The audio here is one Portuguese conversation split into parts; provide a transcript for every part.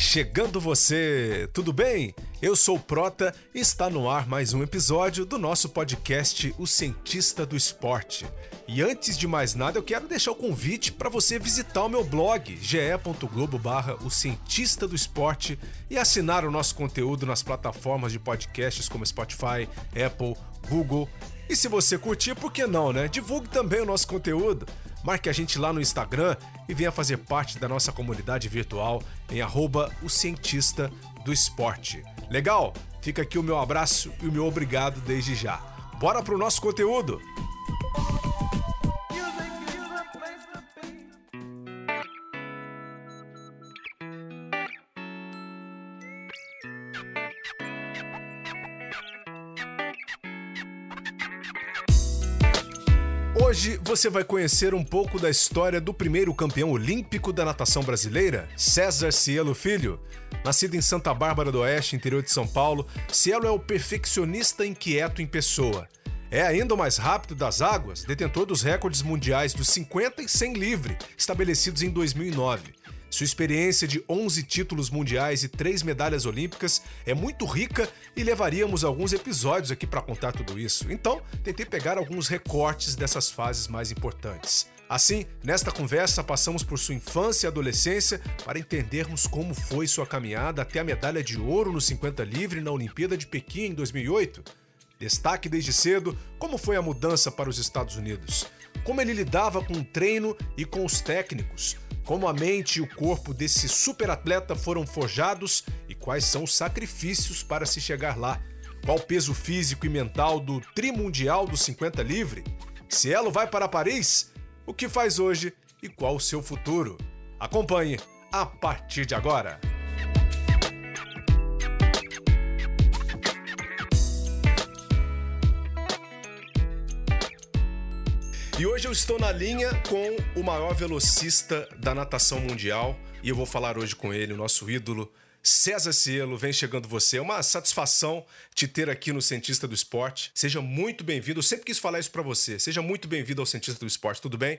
chegando você! Tudo bem? Eu sou o Prota e está no ar mais um episódio do nosso podcast O Cientista do Esporte. E antes de mais nada, eu quero deixar o convite para você visitar o meu blog ge.globo O Cientista do Esporte e assinar o nosso conteúdo nas plataformas de podcasts como Spotify, Apple, Google. E se você curtir, por que não, né? Divulgue também o nosso conteúdo. Marque a gente lá no Instagram e venha fazer parte da nossa comunidade virtual em arroba o cientista do esporte. Legal? Fica aqui o meu abraço e o meu obrigado desde já. Bora pro nosso conteúdo! Hoje você vai conhecer um pouco da história do primeiro campeão olímpico da natação brasileira, César Cielo Filho. Nascido em Santa Bárbara do Oeste, interior de São Paulo, Cielo é o perfeccionista inquieto em pessoa. É ainda o mais rápido das águas, detentor dos recordes mundiais dos 50 e 100 livre, estabelecidos em 2009. Sua experiência de 11 títulos mundiais e 3 medalhas olímpicas é muito rica e levaríamos alguns episódios aqui para contar tudo isso. Então, tentei pegar alguns recortes dessas fases mais importantes. Assim, nesta conversa, passamos por sua infância e adolescência para entendermos como foi sua caminhada até a medalha de ouro no 50 livre na Olimpíada de Pequim em 2008. Destaque desde cedo como foi a mudança para os Estados Unidos, como ele lidava com o treino e com os técnicos, como a mente e o corpo desse superatleta foram forjados e quais são os sacrifícios para se chegar lá. Qual o peso físico e mental do trimundial do 50 livre? Cielo vai para Paris? O que faz hoje e qual o seu futuro? Acompanhe a partir de agora. E hoje eu estou na linha com o maior velocista da natação mundial. E eu vou falar hoje com ele, o nosso ídolo, César Cielo, vem chegando você. É uma satisfação te ter aqui no Cientista do Esporte. Seja muito bem-vindo. Eu sempre quis falar isso para você. Seja muito bem-vindo ao Cientista do Esporte. Tudo bem?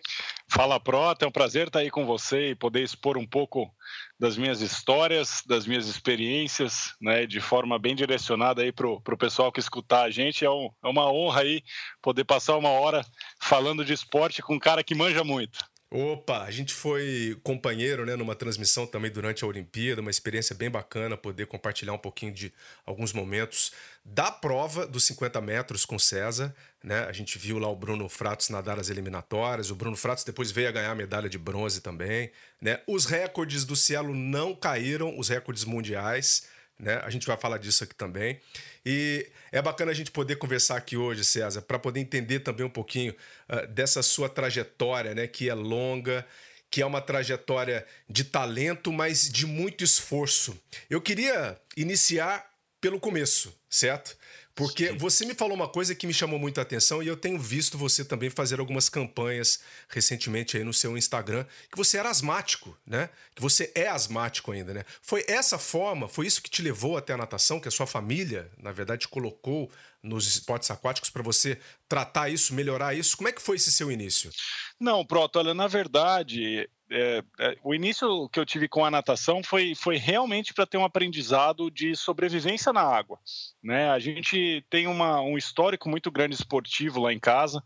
Fala, Prota. É um prazer estar aí com você e poder expor um pouco das minhas histórias, das minhas experiências, né, de forma bem direcionada aí pro, pro pessoal que escutar a gente. É, um, é uma honra aí poder passar uma hora falando de esporte com um cara que manja muito. Opa, a gente foi companheiro, né, numa transmissão também durante a Olimpíada, uma experiência bem bacana poder compartilhar um pouquinho de alguns momentos da prova dos 50 metros com César, né? A gente viu lá o Bruno Fratos nadar as eliminatórias, o Bruno Fratos depois veio a ganhar a medalha de bronze também, né? Os recordes do Cielo não caíram, os recordes mundiais, né? A gente vai falar disso aqui também. E é bacana a gente poder conversar aqui hoje, César, para poder entender também um pouquinho uh, dessa sua trajetória, né? Que é longa, que é uma trajetória de talento, mas de muito esforço. Eu queria iniciar pelo começo, certo? Porque Sim. você me falou uma coisa que me chamou muita atenção e eu tenho visto você também fazer algumas campanhas recentemente aí no seu Instagram, que você era asmático, né? Que você é asmático ainda, né? Foi essa forma, foi isso que te levou até a natação, que a sua família, na verdade, colocou nos esportes aquáticos para você tratar isso, melhorar isso? Como é que foi esse seu início? Não, Proto, olha, na verdade, é, é, o início que eu tive com a natação foi, foi realmente para ter um aprendizado de sobrevivência na água. Né? A gente tem uma, um histórico muito grande esportivo lá em casa.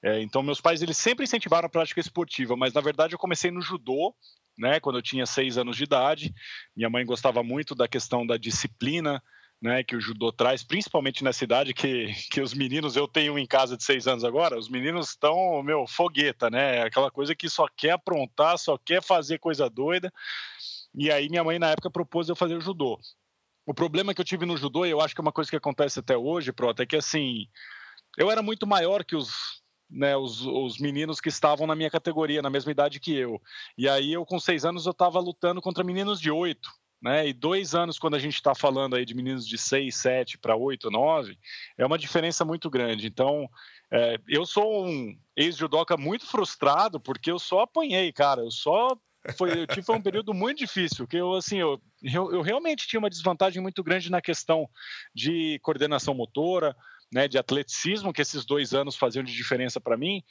É, então, meus pais eles sempre incentivaram a prática esportiva, mas na verdade eu comecei no judô, né, quando eu tinha seis anos de idade. Minha mãe gostava muito da questão da disciplina, né, que o judô traz, principalmente nessa idade que, que os meninos, eu tenho em casa de seis anos agora, os meninos estão, meu, fogueta, né, aquela coisa que só quer aprontar, só quer fazer coisa doida, e aí minha mãe na época propôs eu fazer o judô. O problema que eu tive no judô, e eu acho que é uma coisa que acontece até hoje, Prota, é que assim, eu era muito maior que os, né, os, os, meninos que estavam na minha categoria, na mesma idade que eu. E aí eu, com seis anos, eu estava lutando contra meninos de oito né? E dois anos, quando a gente está falando aí de meninos de 6, 7 para 8, 9, é uma diferença muito grande. Então, é, eu sou um ex-judoca muito frustrado, porque eu só apanhei, cara. Eu só. Foi, eu tive um período muito difícil, que eu, assim, eu, eu, eu realmente tinha uma desvantagem muito grande na questão de coordenação motora, né, de atleticismo que esses dois anos faziam de diferença para mim.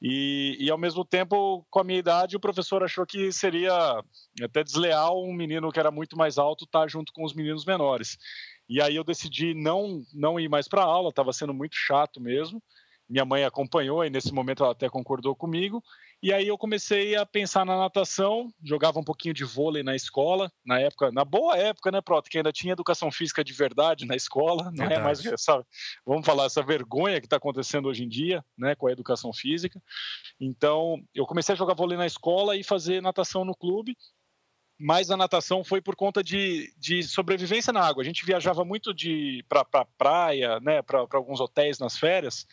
E, e, ao mesmo tempo, com a minha idade, o professor achou que seria até desleal um menino que era muito mais alto estar tá junto com os meninos menores. E aí eu decidi não, não ir mais para aula, estava sendo muito chato mesmo. Minha mãe acompanhou e nesse momento ela até concordou comigo. E aí eu comecei a pensar na natação, jogava um pouquinho de vôlei na escola, na época, na boa época, né, Proto, que ainda tinha educação física de verdade na escola, não verdade. é mais essa, vamos falar, essa vergonha que está acontecendo hoje em dia, né, com a educação física. Então, eu comecei a jogar vôlei na escola e fazer natação no clube, mas a natação foi por conta de, de sobrevivência na água. A gente viajava muito de para pra praia, né, para alguns hotéis nas férias,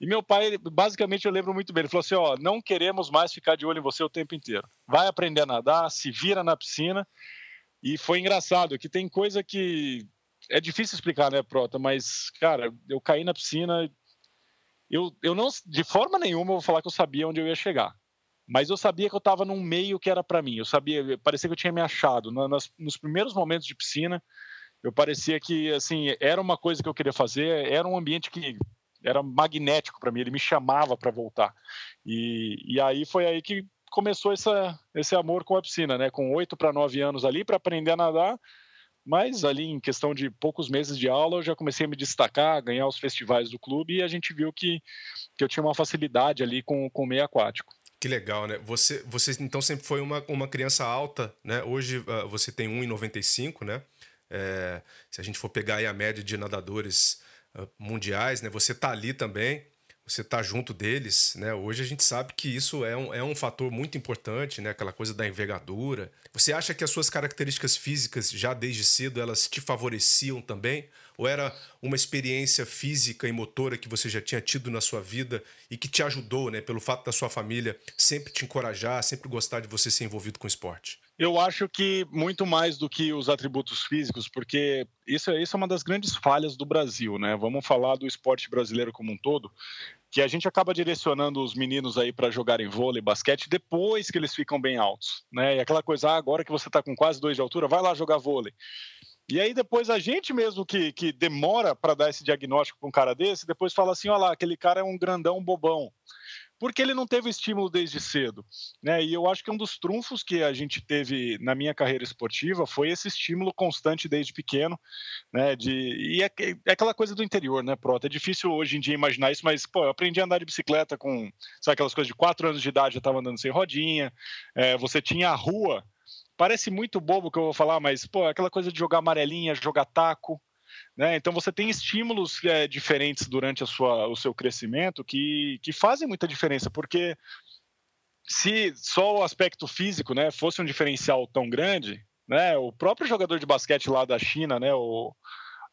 e meu pai, basicamente, eu lembro muito bem, ele falou assim: ó, não queremos mais ficar de olho em você o tempo inteiro. Vai aprender a nadar, se vira na piscina. E foi engraçado, que tem coisa que é difícil explicar, né, Prota? Mas, cara, eu caí na piscina. Eu, eu não, de forma nenhuma, vou falar que eu sabia onde eu ia chegar. Mas eu sabia que eu estava num meio que era para mim. Eu sabia, parecia que eu tinha me achado. Nos primeiros momentos de piscina, eu parecia que, assim, era uma coisa que eu queria fazer, era um ambiente que era magnético para mim, ele me chamava para voltar. E, e aí foi aí que começou essa, esse amor com a piscina, né? Com oito para nove anos ali para aprender a nadar, mas ali em questão de poucos meses de aula eu já comecei a me destacar, ganhar os festivais do clube e a gente viu que, que eu tinha uma facilidade ali com, com o meio aquático. Que legal, né? Você, você então sempre foi uma, uma criança alta, né? Hoje uh, você tem 1,95, né? É, se a gente for pegar aí a média de nadadores mundiais, né? Você tá ali também, você tá junto deles, né? Hoje a gente sabe que isso é um, é um fator muito importante, né? Aquela coisa da envergadura. Você acha que as suas características físicas já desde cedo elas te favoreciam também? Ou era uma experiência física e motora que você já tinha tido na sua vida e que te ajudou, né? Pelo fato da sua família sempre te encorajar, sempre gostar de você ser envolvido com esporte? Eu acho que muito mais do que os atributos físicos, porque isso, é, isso é uma das grandes falhas do Brasil, né? Vamos falar do esporte brasileiro como um todo, que a gente acaba direcionando os meninos aí para jogarem vôlei, basquete, depois que eles ficam bem altos, né? E aquela coisa, ah, agora que você está com quase dois de altura, vai lá jogar vôlei. E aí depois a gente mesmo que, que demora para dar esse diagnóstico para um cara desse, depois fala assim, olha lá, aquele cara é um grandão bobão porque ele não teve estímulo desde cedo. Né? E eu acho que um dos trunfos que a gente teve na minha carreira esportiva foi esse estímulo constante desde pequeno, né? De, e é, é aquela coisa do interior, né, Prota? É difícil hoje em dia imaginar isso, mas, pô, eu aprendi a andar de bicicleta com, sabe, aquelas coisas de quatro anos de idade, já estava andando sem rodinha, é, você tinha a rua, parece muito bobo que eu vou falar, mas, pô, aquela coisa de jogar amarelinha, jogar taco, né? Então você tem estímulos é, diferentes durante a sua, o seu crescimento que, que fazem muita diferença, porque se só o aspecto físico né, fosse um diferencial tão grande, né, o próprio jogador de basquete lá da China, né, o,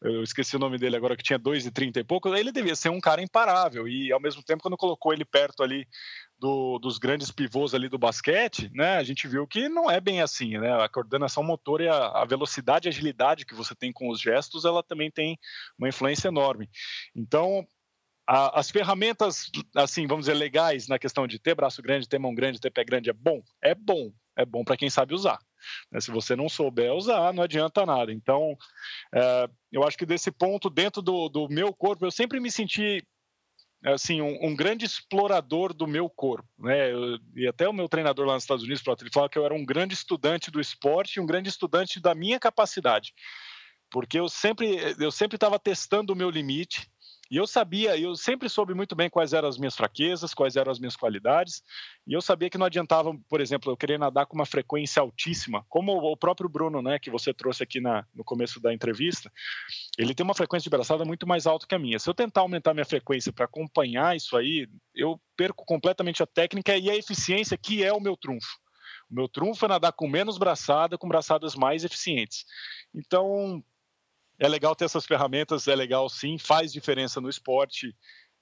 eu esqueci o nome dele agora, que tinha 2,30 e pouco, ele devia ser um cara imparável. E ao mesmo tempo, quando colocou ele perto ali do, dos grandes pivôs ali do basquete, né, a gente viu que não é bem assim, né? A coordenação motora e a, a velocidade e agilidade que você tem com os gestos, ela também tem uma influência enorme. Então, a, as ferramentas, assim, vamos dizer, legais na questão de ter braço grande, ter mão grande, ter pé grande, é bom? É bom. É bom para quem sabe usar. Né? Se você não souber usar, não adianta nada. Então, é, eu acho que desse ponto, dentro do, do meu corpo, eu sempre me senti assim um, um, grande explorador do meu corpo, né? Eu, e até o meu treinador lá nos Estados Unidos, ele fala que eu era um grande estudante do esporte um grande estudante da minha capacidade, porque eu sempre eu sempre estava testando o meu limite e eu sabia, eu sempre soube muito bem quais eram as minhas fraquezas, quais eram as minhas qualidades, e eu sabia que não adiantava, por exemplo, eu querer nadar com uma frequência altíssima, como o próprio Bruno, né, que você trouxe aqui na, no começo da entrevista, ele tem uma frequência de braçada muito mais alta que a minha. Se eu tentar aumentar minha frequência para acompanhar isso aí, eu perco completamente a técnica e a eficiência, que é o meu trunfo. O meu trunfo é nadar com menos braçada, com braçadas mais eficientes. Então, é legal ter essas ferramentas, é legal sim, faz diferença no esporte,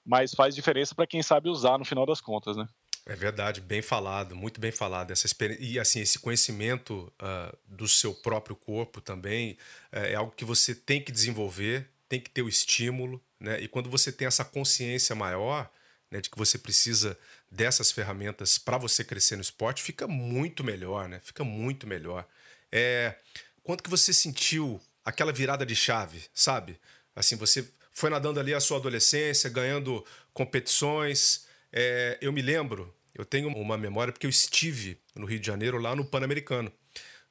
mas faz diferença para quem sabe usar no final das contas, né? É verdade, bem falado, muito bem falado. Essa e assim esse conhecimento uh, do seu próprio corpo também uh, é algo que você tem que desenvolver, tem que ter o estímulo, né? E quando você tem essa consciência maior, né, de que você precisa dessas ferramentas para você crescer no esporte, fica muito melhor, né? Fica muito melhor. É, quanto que você sentiu aquela virada de chave, sabe? Assim, você foi nadando ali a sua adolescência, ganhando competições. É, eu me lembro, eu tenho uma memória porque eu estive no Rio de Janeiro, lá no Pan-Americano.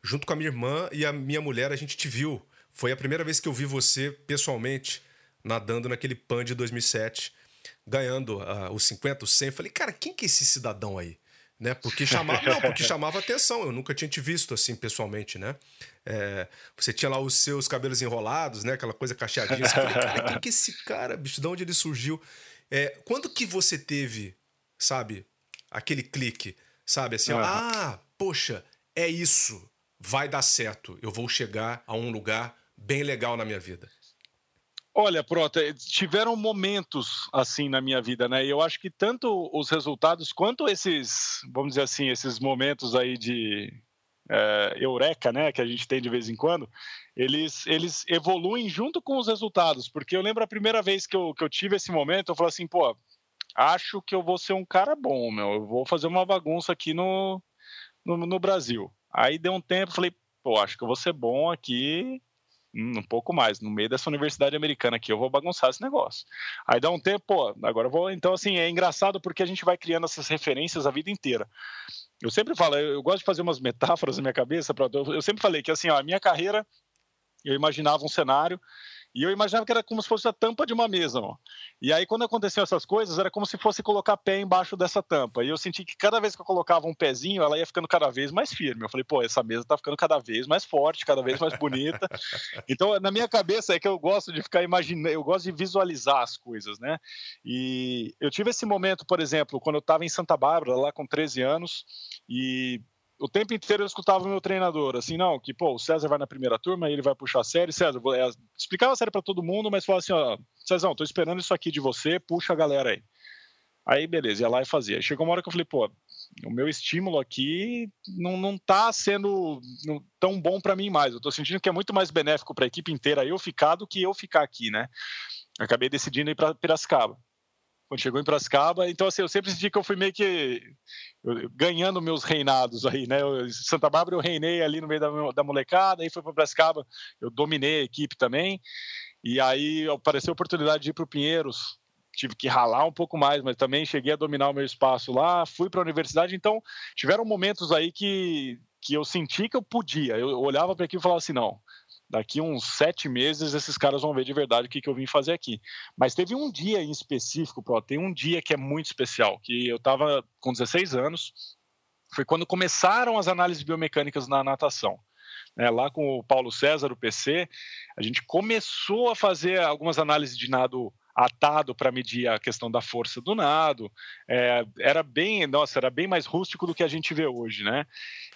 Junto com a minha irmã e a minha mulher, a gente te viu. Foi a primeira vez que eu vi você pessoalmente nadando naquele PAN de 2007, ganhando uh, os 50, os 100. Eu falei, cara, quem que é esse cidadão aí? Né? Porque chamava, não, porque chamava atenção. Eu nunca tinha te visto assim pessoalmente, né? É, você tinha lá os seus cabelos enrolados, né? Aquela coisa cacheadinha. Você falei, cara, que é esse cara, bicho? De onde ele surgiu? É, quando que você teve, sabe, aquele clique, sabe? Assim, uhum. ah, poxa, é isso. Vai dar certo. Eu vou chegar a um lugar bem legal na minha vida. Olha, Prota, tiveram momentos assim na minha vida, né? E eu acho que tanto os resultados quanto esses, vamos dizer assim, esses momentos aí de é, eureka, né, que a gente tem de vez em quando, eles, eles evoluem junto com os resultados. Porque eu lembro a primeira vez que eu, que eu tive esse momento, eu falei assim, pô, acho que eu vou ser um cara bom, meu. Eu vou fazer uma bagunça aqui no, no, no Brasil. Aí deu um tempo, falei, pô, acho que eu vou ser bom aqui um pouco mais, no meio dessa universidade americana aqui, eu vou bagunçar esse negócio. Aí dá um tempo, pô, agora eu vou. Então, assim, é engraçado porque a gente vai criando essas referências a vida inteira. Eu sempre falo, eu, eu gosto de fazer umas metáforas na minha cabeça, pra, eu, eu sempre falei que, assim, ó, a minha carreira, eu imaginava um cenário e eu imaginava que era como se fosse a tampa de uma mesa. Ó. E aí, quando aconteciam essas coisas, era como se fosse colocar pé embaixo dessa tampa. E eu senti que cada vez que eu colocava um pezinho, ela ia ficando cada vez mais firme. Eu falei, pô, essa mesa tá ficando cada vez mais forte, cada vez mais bonita. então, na minha cabeça é que eu gosto de ficar imaginando, eu gosto de visualizar as coisas, né? E eu tive esse momento, por exemplo, quando eu estava em Santa Bárbara, lá com 13 anos, e o tempo inteiro eu escutava o meu treinador, assim, não, que, pô, o César vai na primeira turma, ele vai puxar a série, César, vou, é, explicava a série para todo mundo, mas falava assim, ó, César, tô esperando isso aqui de você, puxa a galera aí. Aí, beleza, ia lá e fazia. Chegou uma hora que eu falei, pô, o meu estímulo aqui não, não tá sendo tão bom para mim mais. Eu tô sentindo que é muito mais benéfico para a equipe inteira eu ficar do que eu ficar aqui, né? Acabei decidindo ir para Piracicaba quando chegou em Piracicaba. Então, assim, eu sempre senti que eu fui meio que ganhando meus reinados aí, né? Eu, Santa Bárbara eu reinei ali no meio da, da molecada, aí fui para Piracicaba, eu dominei a equipe também. E aí apareceu a oportunidade de ir para o Pinheiros, tive que ralar um pouco mais, mas também cheguei a dominar o meu espaço lá, fui para a universidade, então tiveram momentos aí que, que eu senti que eu podia. Eu olhava para aquilo e falava assim, não, daqui uns sete meses esses caras vão ver de verdade o que, que eu vim fazer aqui. Mas teve um dia em específico, Pro, tem um dia que é muito especial, que eu estava com 16 anos, foi quando começaram as análises biomecânicas na natação. É, lá com o Paulo César, o PC, a gente começou a fazer algumas análises de nado atado para medir a questão da força do nado. É, era bem, nossa, era bem mais rústico do que a gente vê hoje, né?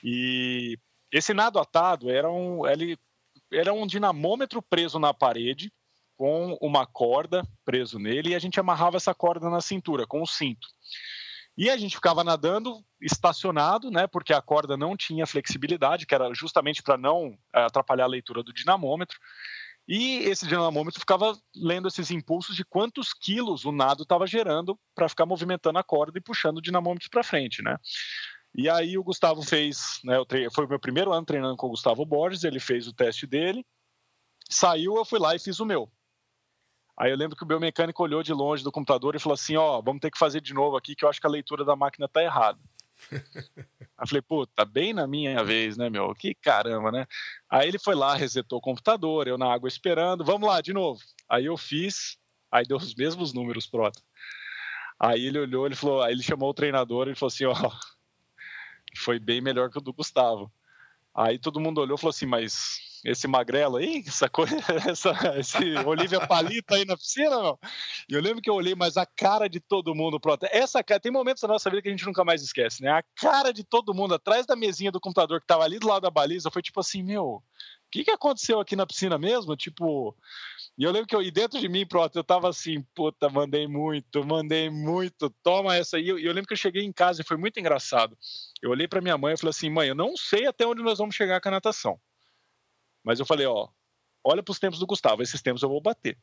E esse nado atado era um, ele era um dinamômetro preso na parede com uma corda preso nele e a gente amarrava essa corda na cintura com o cinto. E a gente ficava nadando estacionado, né, porque a corda não tinha flexibilidade, que era justamente para não eh, atrapalhar a leitura do dinamômetro. E esse dinamômetro ficava lendo esses impulsos de quantos quilos o nado estava gerando para ficar movimentando a corda e puxando o dinamômetro para frente, né? E aí o Gustavo fez, né, foi o meu primeiro ano treinando com o Gustavo Borges, ele fez o teste dele, saiu, eu fui lá e fiz o meu. Aí eu lembro que o biomecânico olhou de longe do computador e falou assim, ó, oh, vamos ter que fazer de novo aqui, que eu acho que a leitura da máquina tá errada. Aí eu falei, pô, tá bem na minha vez, né, meu? Que caramba, né? Aí ele foi lá, resetou o computador, eu na água esperando, vamos lá, de novo. Aí eu fiz, aí deu os mesmos números, pronto. Aí ele olhou, ele falou, aí ele chamou o treinador e falou assim, ó, oh, foi bem melhor que o do Gustavo. Aí todo mundo olhou e falou assim, mas esse magrelo aí, essa coisa, essa, esse Olivia Palita aí na piscina, não? E eu lembro que eu olhei, mas a cara de todo mundo, pronto. Essa cara, tem momentos da nossa vida que a gente nunca mais esquece, né? A cara de todo mundo atrás da mesinha do computador que tava ali do lado da baliza foi tipo assim, meu, que, que aconteceu aqui na piscina mesmo? Tipo, e eu lembro que eu, e dentro de mim, pronto, eu tava assim, puta, mandei muito, mandei muito, toma essa aí. E eu, eu, lembro que eu cheguei em casa e foi muito engraçado. Eu olhei para minha mãe e falei assim, mãe, eu não sei até onde nós vamos chegar com a natação. Mas eu falei, ó, olha para os tempos do Gustavo, esses tempos eu vou bater.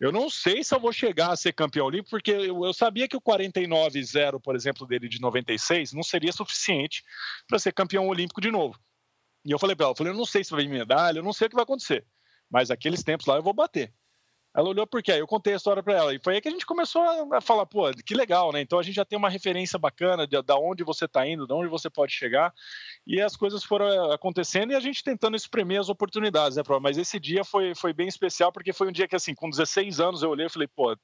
Eu não sei se eu vou chegar a ser campeão olímpico, porque eu, eu sabia que o 49-0, por exemplo, dele de 96 não seria suficiente para ser campeão olímpico de novo. E eu falei para ela, eu falei, eu não sei se vai vir medalha, eu não sei o que vai acontecer mas aqueles tempos lá eu vou bater. Ela olhou por quê? Aí eu contei a história para ela. E foi aí que a gente começou a falar, pô, que legal, né? Então a gente já tem uma referência bacana de, de onde você está indo, de onde você pode chegar. E as coisas foram eh, acontecendo e a gente tentando espremer as oportunidades, né, Pro? Mas esse dia foi, foi bem especial, porque foi um dia que, assim, com 16 anos eu olhei e falei, pô,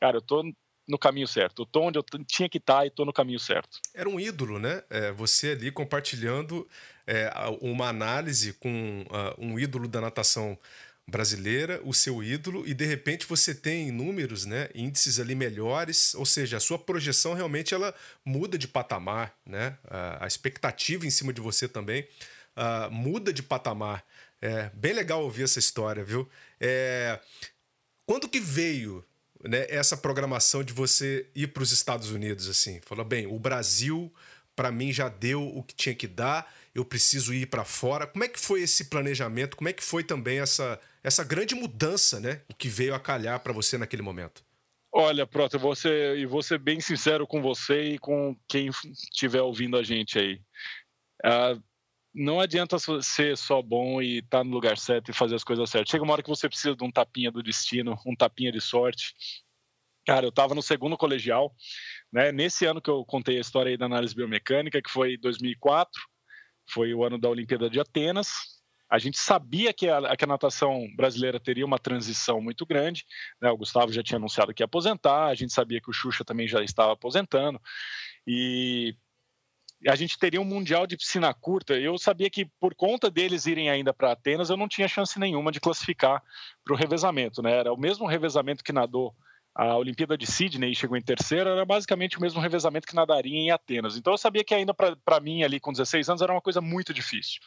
cara, eu tô no caminho certo. Eu tô onde eu tinha que estar tá e tô no caminho certo. Era um ídolo, né? É, você ali compartilhando é, uma análise com uh, um ídolo da natação brasileira, o seu ídolo, e de repente você tem números, né, índices ali melhores, ou seja, a sua projeção realmente ela muda de patamar, né? A, expectativa em cima de você também uh, muda de patamar. É bem legal ouvir essa história, viu? É, quando que veio né, essa programação de você ir para os Estados Unidos assim? Falou bem, o Brasil para mim já deu o que tinha que dar, eu preciso ir para fora. Como é que foi esse planejamento? Como é que foi também essa essa grande mudança, né? O que veio a calhar para você naquele momento? Olha, vou ser, e ser bem sincero com você e com quem estiver ouvindo a gente aí. Uh, não adianta ser só bom e estar tá no lugar certo e fazer as coisas certas. Chega uma hora que você precisa de um tapinha do destino, um tapinha de sorte. Cara, eu estava no segundo colegial, né? Nesse ano que eu contei a história aí da análise biomecânica, que foi 2004, foi o ano da Olimpíada de Atenas. A gente sabia que a, que a natação brasileira teria uma transição muito grande. Né? O Gustavo já tinha anunciado que ia aposentar, a gente sabia que o Xuxa também já estava aposentando. E a gente teria um mundial de piscina curta. Eu sabia que por conta deles irem ainda para Atenas, eu não tinha chance nenhuma de classificar para o revezamento. Né? Era o mesmo revezamento que nadou a Olimpíada de Sydney e chegou em terceiro, era basicamente o mesmo revezamento que nadaria em Atenas. Então eu sabia que ainda para mim ali com 16 anos era uma coisa muito difícil.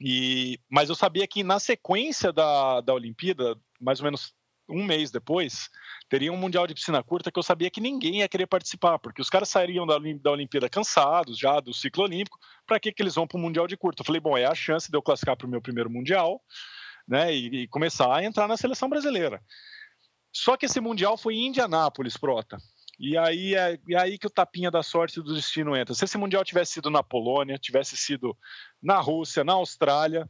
E, mas eu sabia que na sequência da, da Olimpíada, mais ou menos um mês depois, teria um Mundial de Piscina Curta que eu sabia que ninguém ia querer participar, porque os caras sairiam da, da Olimpíada cansados já do ciclo olímpico, para que, que eles vão para o Mundial de Curta? Eu falei, bom, é a chance de eu classificar para o meu primeiro Mundial né, e, e começar a entrar na seleção brasileira. Só que esse Mundial foi em Indianápolis, Prota. E aí é, é aí que o tapinha da sorte do destino entra. Se esse Mundial tivesse sido na Polônia, tivesse sido na Rússia, na Austrália,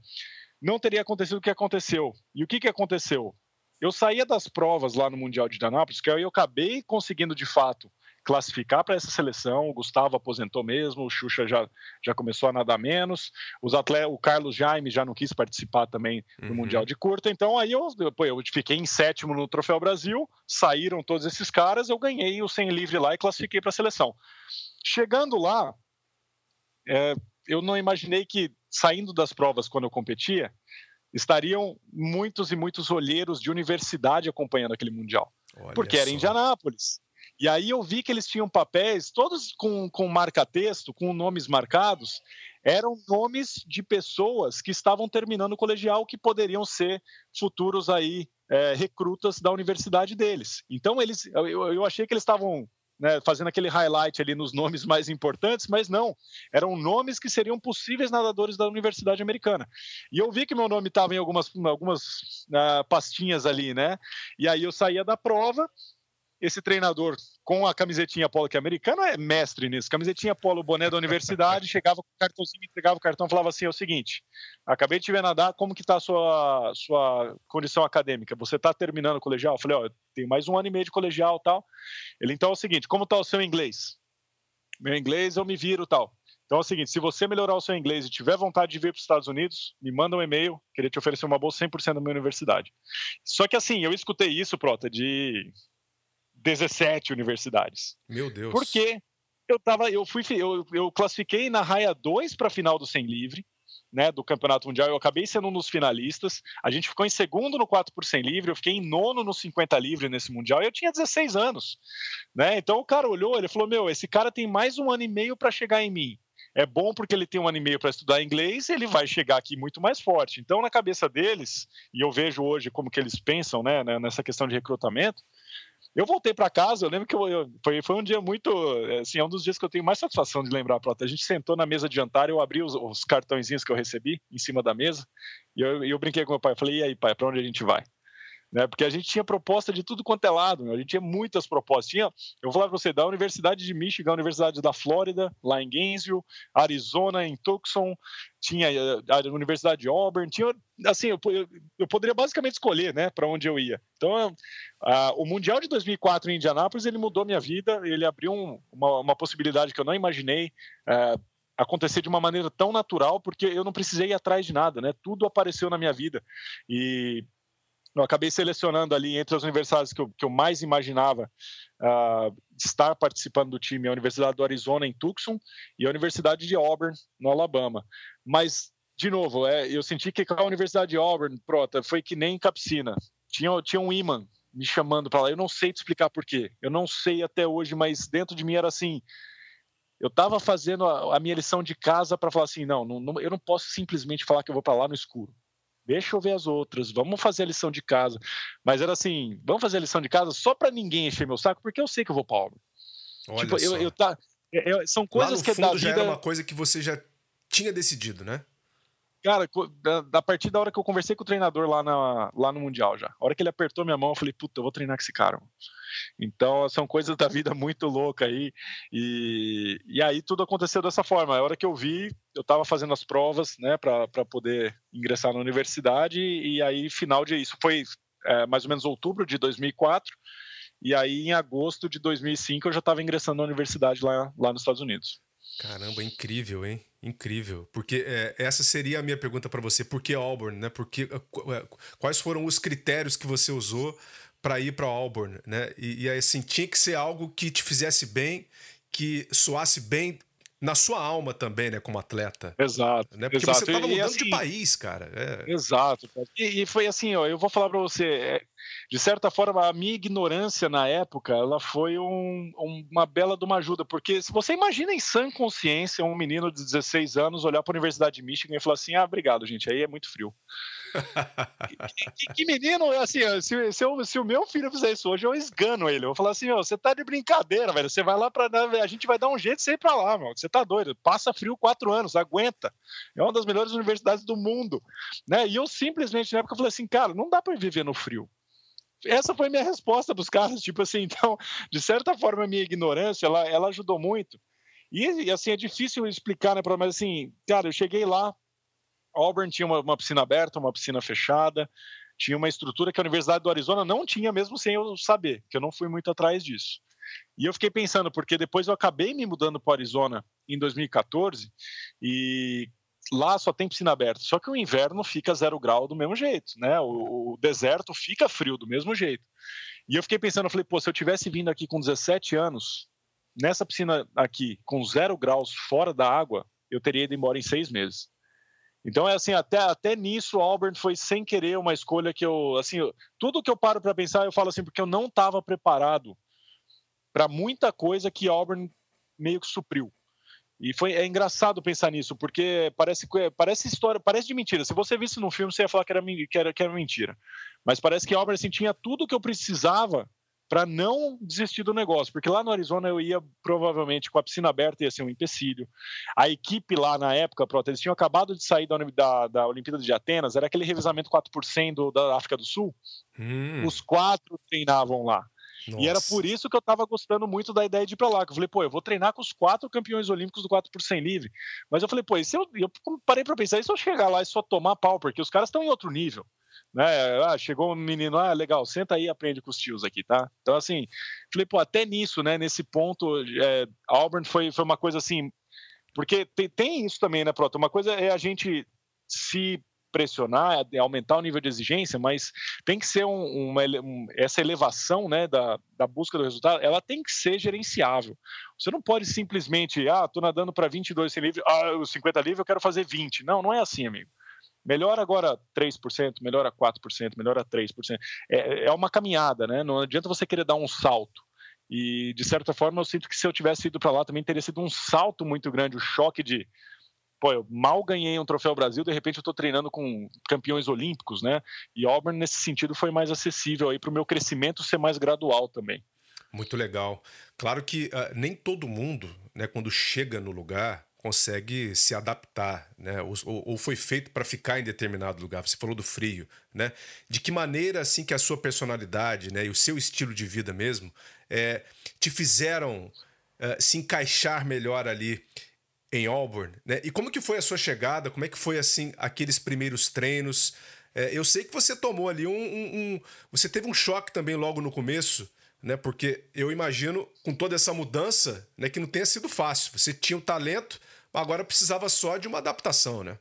não teria acontecido o que aconteceu. E o que, que aconteceu? Eu saía das provas lá no Mundial de Indianápolis, que aí eu acabei conseguindo de fato classificar para essa seleção. O Gustavo aposentou mesmo, o Xuxa já, já começou a nadar menos, os atletas, o Carlos Jaime já não quis participar também do uhum. Mundial de Curta. Então aí eu, pô, eu fiquei em sétimo no Troféu Brasil, saíram todos esses caras, eu ganhei o 100 livre lá e classifiquei para a seleção. Chegando lá, é, eu não imaginei que saindo das provas quando eu competia, estariam muitos e muitos olheiros de universidade acompanhando aquele Mundial. Olha porque só. era em Indianápolis. E aí eu vi que eles tinham papéis, todos com, com marca-texto, com nomes marcados, eram nomes de pessoas que estavam terminando o colegial que poderiam ser futuros aí é, recrutas da universidade deles. Então eles, eu, eu achei que eles estavam né, fazendo aquele highlight ali nos nomes mais importantes, mas não, eram nomes que seriam possíveis nadadores da Universidade Americana. E eu vi que meu nome estava em algumas, algumas uh, pastinhas ali, né? E aí eu saía da prova esse treinador com a camisetinha polo, que é americano, é mestre nisso. Camisetinha polo, boné da universidade, chegava com o cartãozinho, entregava o cartão, falava assim: é o seguinte, acabei de te ver nadar, como que tá a sua, sua condição acadêmica? Você está terminando o colegial? Eu falei: ó, tenho mais um ano e meio de colegial tal. Ele, então é o seguinte, como está o seu inglês? Meu inglês eu me viro tal. Então é o seguinte, se você melhorar o seu inglês e tiver vontade de vir para os Estados Unidos, me manda um e-mail, queria te oferecer uma bolsa 100% da minha universidade. Só que assim, eu escutei isso, Prota, de 17 universidades. Meu Deus. Porque eu tava, eu fui, eu, eu classifiquei na raia 2 para a final do 100 livre, né, do Campeonato Mundial, eu acabei sendo um dos finalistas. A gente ficou em segundo no 4 por 100 livre, eu fiquei em nono no 50 livre nesse Mundial e eu tinha 16 anos. Né? Então o cara olhou, ele falou: Meu, esse cara tem mais um ano e meio para chegar em mim. É bom porque ele tem um ano e meio para estudar inglês, ele vai chegar aqui muito mais forte. Então, na cabeça deles, e eu vejo hoje como que eles pensam né, nessa questão de recrutamento, eu voltei para casa, eu lembro que eu, eu, foi, foi um dia muito. Assim, é um dos dias que eu tenho mais satisfação de lembrar, Prota. A gente sentou na mesa de jantar, eu abri os, os cartõezinhos que eu recebi em cima da mesa, e eu, eu brinquei com meu pai. Eu falei, e aí, pai, para onde a gente vai? Né? Porque a gente tinha proposta de tudo quanto é lado, a gente tinha muitas propostas. Tinha, eu vou falar para você, da Universidade de Michigan, a Universidade da Flórida, lá em Gainesville, Arizona, em Tucson, tinha eh, a Universidade de Auburn, tinha, assim, eu, eu poderia basicamente escolher, né, para onde eu ia. Então, a, o Mundial de 2004 em Indianápolis, ele mudou minha vida, ele abriu um, uma, uma, possibilidade que eu não imaginei, é, acontecer de uma maneira tão natural, porque eu não precisei ir atrás de nada, né? Tudo apareceu na minha vida. E eu acabei selecionando ali entre as universidades que eu, que eu mais imaginava uh, estar participando do time a Universidade do Arizona em Tucson e a Universidade de Auburn no Alabama. Mas de novo, é, eu senti que a Universidade de Auburn, prota, foi que nem Capsina. Tinha, tinha um imã me chamando para lá. Eu não sei te explicar por quê. Eu não sei até hoje, mas dentro de mim era assim. Eu estava fazendo a, a, minha lição de casa para falar assim, não, não, eu não posso simplesmente falar que eu vou para lá no escuro deixa eu ver as outras, vamos fazer a lição de casa. Mas era assim, vamos fazer a lição de casa só para ninguém encher meu saco, porque eu sei que eu vou para obra. Olha tipo, só. Eu, eu tá, eu, são coisas Lá no que fundo da já vida... era uma coisa que você já tinha decidido, né? Cara, da, partir da hora que eu conversei com o treinador lá, na, lá no Mundial já, a hora que ele apertou minha mão, eu falei, puta, eu vou treinar com esse cara. Então, são coisas da vida muito louca aí. E, e aí tudo aconteceu dessa forma. A hora que eu vi, eu estava fazendo as provas, né, para poder ingressar na universidade. E aí, final de. Isso foi é, mais ou menos outubro de 2004. E aí, em agosto de 2005, eu já estava ingressando na universidade lá, lá nos Estados Unidos. Caramba, incrível, hein? Incrível. Porque é, essa seria a minha pergunta para você. Por que Auburn, né? Porque, é, quais foram os critérios que você usou para ir para Auburn, né? E, e assim, tinha que ser algo que te fizesse bem, que soasse bem na sua alma também, né, como atleta. Exato. Né? Porque exato. você estava mudando assim, de país, cara. É. Exato. E, e, foi assim, ó, eu vou falar para você, é, de certa forma, a minha ignorância na época, ela foi um, um, uma bela de uma ajuda, porque se você imagina em sã consciência um menino de 16 anos olhar para a Universidade de Michigan e falar assim, ah, obrigado, gente, aí é muito frio que, que, menino, assim, se, se, eu, se, o meu filho fizer isso hoje, eu esgano ele. Eu vou falar assim, você tá de brincadeira, velho. Você vai lá. Né, a gente vai dar um jeito de você ir pra lá, meu. Você tá doido. Passa frio quatro anos, aguenta. É uma das melhores universidades do mundo. Né? E eu simplesmente, na época, falei assim, cara, não dá pra viver no frio essa foi minha resposta para os caras, tipo assim, então, de certa forma, a minha ignorância, ela, ela ajudou muito. E, assim, é difícil explicar, né, mas assim, cara, eu cheguei lá, Auburn tinha uma, uma, piscina aberta, uma piscina fechada, tinha uma estrutura que a Universidade do Arizona não tinha, mesmo sem eu saber, que eu não fui muito atrás disso. E eu fiquei pensando, porque depois eu acabei me mudando para o Arizona em 2014 e lá só tem piscina aberta. Só que o inverno fica zero grau do mesmo jeito, né? O, o deserto fica frio do mesmo jeito. E eu fiquei pensando, eu falei, pô, se eu tivesse vindo aqui com 17 anos, nessa piscina aqui, com zero graus fora da água, eu teria ido embora em seis meses. Então é assim, até, até nisso Auburn foi sem querer uma escolha que eu, assim, tudo que eu paro para pensar, eu falo assim, porque eu não estava preparado para muita coisa que Auburn meio que supriu. E foi é engraçado pensar nisso, porque parece parece história, parece de mentira. Se você visse no filme, você ia falar que era, que era, que era mentira. Mas parece que Auburn assim, tinha tudo que eu precisava para não desistir do negócio, porque lá no Arizona eu ia provavelmente com a piscina aberta ia ser um empecilho. A equipe lá na época, pronto, eles tinham acabado de sair da, da, da Olimpíada de Atenas, era aquele revezamento 4% da África do Sul. Hum. Os quatro treinavam lá. Nossa. E era por isso que eu estava gostando muito da ideia de ir para lá. Que eu falei, pô, eu vou treinar com os quatro campeões olímpicos do 4 por 100 livre. Mas eu falei, pô, e se eu, eu parei para pensar, e se eu chegar lá e só tomar pau? Porque os caras estão em outro nível né? Ah, chegou um menino, ah, legal, senta aí e aprende com os tios aqui, tá? Então, assim, falei, pô, até nisso, né? Nesse ponto, é, Auburn foi, foi uma coisa assim, porque tem, tem isso também, né, Proto? Uma coisa é a gente se pressionar, é aumentar o nível de exigência, mas tem que ser um, uma, um, essa elevação né, da, da busca do resultado, ela tem que ser gerenciável. Você não pode simplesmente, ah, estou nadando para 22 sem livre, ah, os 50 livre eu quero fazer 20. Não, não é assim, amigo. Melhora agora 3%, melhora 4%, melhora 3%. É, é uma caminhada, né? Não adianta você querer dar um salto. E, de certa forma, eu sinto que se eu tivesse ido para lá também teria sido um salto muito grande, o choque de, pô, eu mal ganhei um troféu Brasil, de repente eu estou treinando com campeões olímpicos, né? E Auburn, nesse sentido, foi mais acessível aí para o meu crescimento ser mais gradual também. Muito legal. Claro que uh, nem todo mundo, né, quando chega no lugar, consegue se adaptar, né? Ou, ou foi feito para ficar em determinado lugar. Você falou do frio, né? De que maneira assim que a sua personalidade, né, e o seu estilo de vida mesmo, é, te fizeram uh, se encaixar melhor ali em Auburn, né? E como que foi a sua chegada? Como é que foi assim aqueles primeiros treinos? É, eu sei que você tomou ali um, um, um, você teve um choque também logo no começo, né? Porque eu imagino com toda essa mudança, né, que não tenha sido fácil. Você tinha o talento, agora precisava só de uma adaptação, né?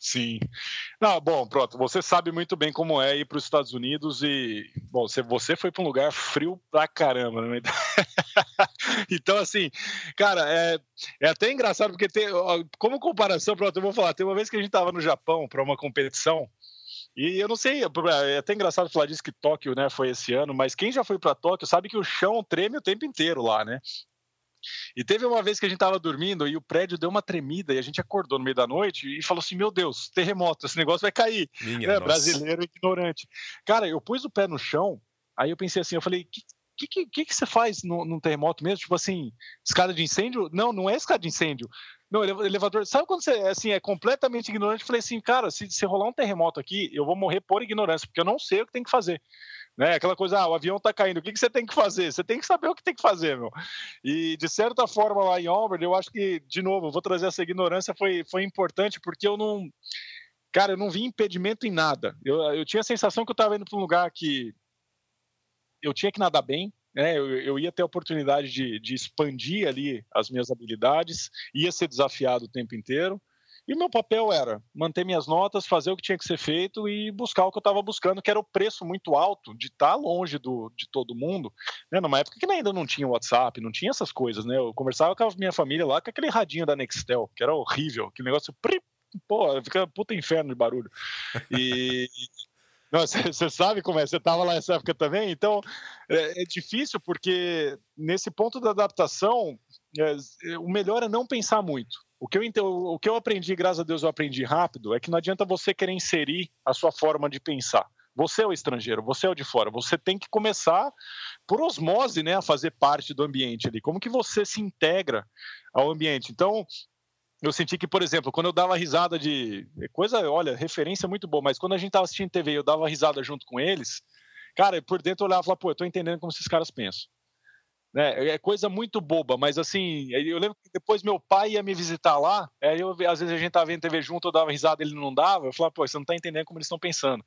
Sim. Não, bom, pronto. Você sabe muito bem como é ir para os Estados Unidos e, bom, você, você foi para um lugar frio pra caramba, né? então, assim, cara, é, é até engraçado porque tem, como comparação, pronto, eu vou falar. Tem uma vez que a gente estava no Japão para uma competição e eu não sei, é até engraçado falar disso que Tóquio, né, foi esse ano, mas quem já foi para Tóquio sabe que o chão treme o tempo inteiro lá, né? E teve uma vez que a gente estava dormindo e o prédio deu uma tremida e a gente acordou no meio da noite e falou assim: Meu Deus, terremoto, esse negócio vai cair. Minha, é, brasileiro ignorante. Cara, eu pus o pé no chão, aí eu pensei assim: eu falei, que que, que, que, você faz num, terremoto mesmo? Tipo assim, escada de incêndio? Não, não é escada de incêndio. Não, elevador. Sabe quando você assim, é completamente ignorante? Eu falei assim, cara, se, se rolar um terremoto aqui, eu vou morrer por ignorância, porque eu não sei o que tem que fazer. Né? Aquela coisa, ah, o avião está caindo, o que, que você tem que fazer? Você tem que saber o que tem que fazer, meu. E de certa forma lá em Auburn, eu acho que, de novo, vou trazer essa ignorância, foi, foi importante, porque eu não. Cara, eu não vi impedimento em nada. Eu, eu tinha a sensação que eu estava indo para um lugar que eu tinha que nadar bem, né? Eu, eu, ia ter a oportunidade de, de expandir ali as minhas habilidades, ia ser desafiado o tempo inteiro. E meu papel era manter minhas notas, fazer o que tinha que ser feito e buscar o que eu estava buscando, que era o preço muito alto de estar tá longe do, de todo mundo, né? numa época que ainda não tinha WhatsApp, não tinha essas coisas, né? Eu conversava com a minha família lá com aquele radinho da Nextel, que era horrível, aquele negócio, pô, fica puta inferno de barulho. E, você sabe como é, você estava lá nessa época também, então é, é, difícil porque nesse ponto da adaptação, é, o melhor é não pensar muito. O que, eu, o que eu aprendi, graças a Deus eu aprendi rápido, é que não adianta você querer inserir a sua forma de pensar. Você é o estrangeiro, você é o de fora. Você tem que começar por osmose, né, a fazer parte do ambiente ali. Como que você se integra ao ambiente? Então, eu senti que, por exemplo, quando eu dava risada de coisa, olha, referência muito boa, mas quando a gente tava assistindo TV e eu dava risada junto com eles, cara, por dentro eu olhava e falava, pô, eu tô entendendo como esses caras pensam. Né? É coisa muito boba, mas assim, eu lembro que depois meu pai ia me visitar lá, aí eu, às vezes a gente tava vendo TV junto, eu dava risada, ele não dava, eu falava, pô, você não tá entendendo como eles estão pensando.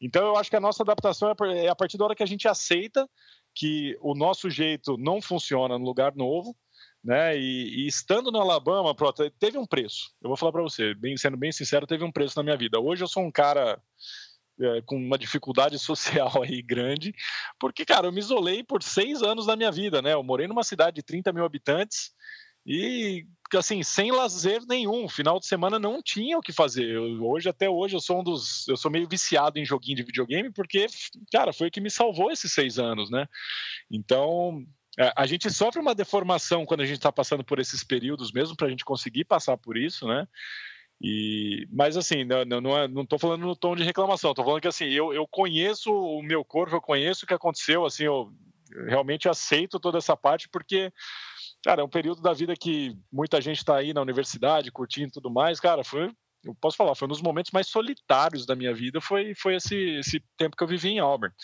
Então eu acho que a nossa adaptação é, é a partir da hora que a gente aceita que o nosso jeito não funciona no lugar novo, né? E, e, estando no Alabama, pronto, teve um preço. Eu vou falar para você, bem, sendo bem sincero, teve um preço na minha vida. Hoje eu sou um cara é, com uma dificuldade social aí grande, porque, cara, eu me isolei por seis anos da minha vida, né? Eu morei numa cidade de 30 mil habitantes e, assim, sem lazer nenhum. Final de semana não tinha o que fazer. Eu, hoje, até hoje, eu sou um dos. Eu sou meio viciado em joguinho de videogame, porque, cara, foi o que me salvou esses seis anos, né? Então. É, a gente sofre uma deformação quando a gente está passando por esses períodos mesmo para a gente conseguir passar por isso, né? E, mas assim, não, não, não estou é, falando no tom de reclamação, estou falando que assim, eu, eu conheço o meu corpo, eu conheço o que aconteceu, assim, eu realmente aceito toda essa parte, porque, cara, é um período da vida que muita gente está aí na universidade, curtindo e tudo mais, cara, foi, eu posso falar, foi um dos momentos mais solitários da minha vida, foi, foi esse, esse tempo que eu vivi em Auburn.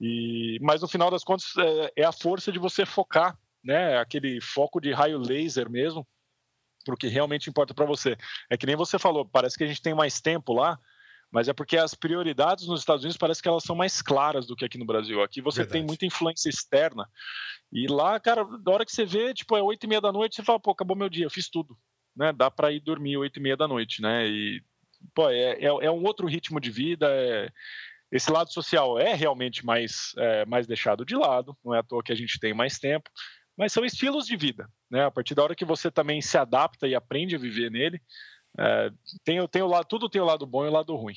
E, mas no final das contas, é, é a força de você focar, né, aquele foco de raio laser mesmo, para o que realmente importa para você. É que nem você falou, parece que a gente tem mais tempo lá, mas é porque as prioridades nos Estados Unidos parece que elas são mais claras do que aqui no Brasil. Aqui você Verdade. tem muita influência externa. E lá, cara, da hora que você vê, tipo, é oito e meia da noite, você fala, pô, acabou meu dia, eu fiz tudo. Né? Dá para ir dormir oito e meia da noite, né? E, pô, é, é, é um outro ritmo de vida, é, esse lado social é realmente mais, é, mais deixado de lado, não é à toa que a gente tem mais tempo, mas são estilos de vida. Né? A partir da hora que você também se adapta e aprende a viver nele, é, tem, tem o lado, tudo tem o lado bom e o lado ruim.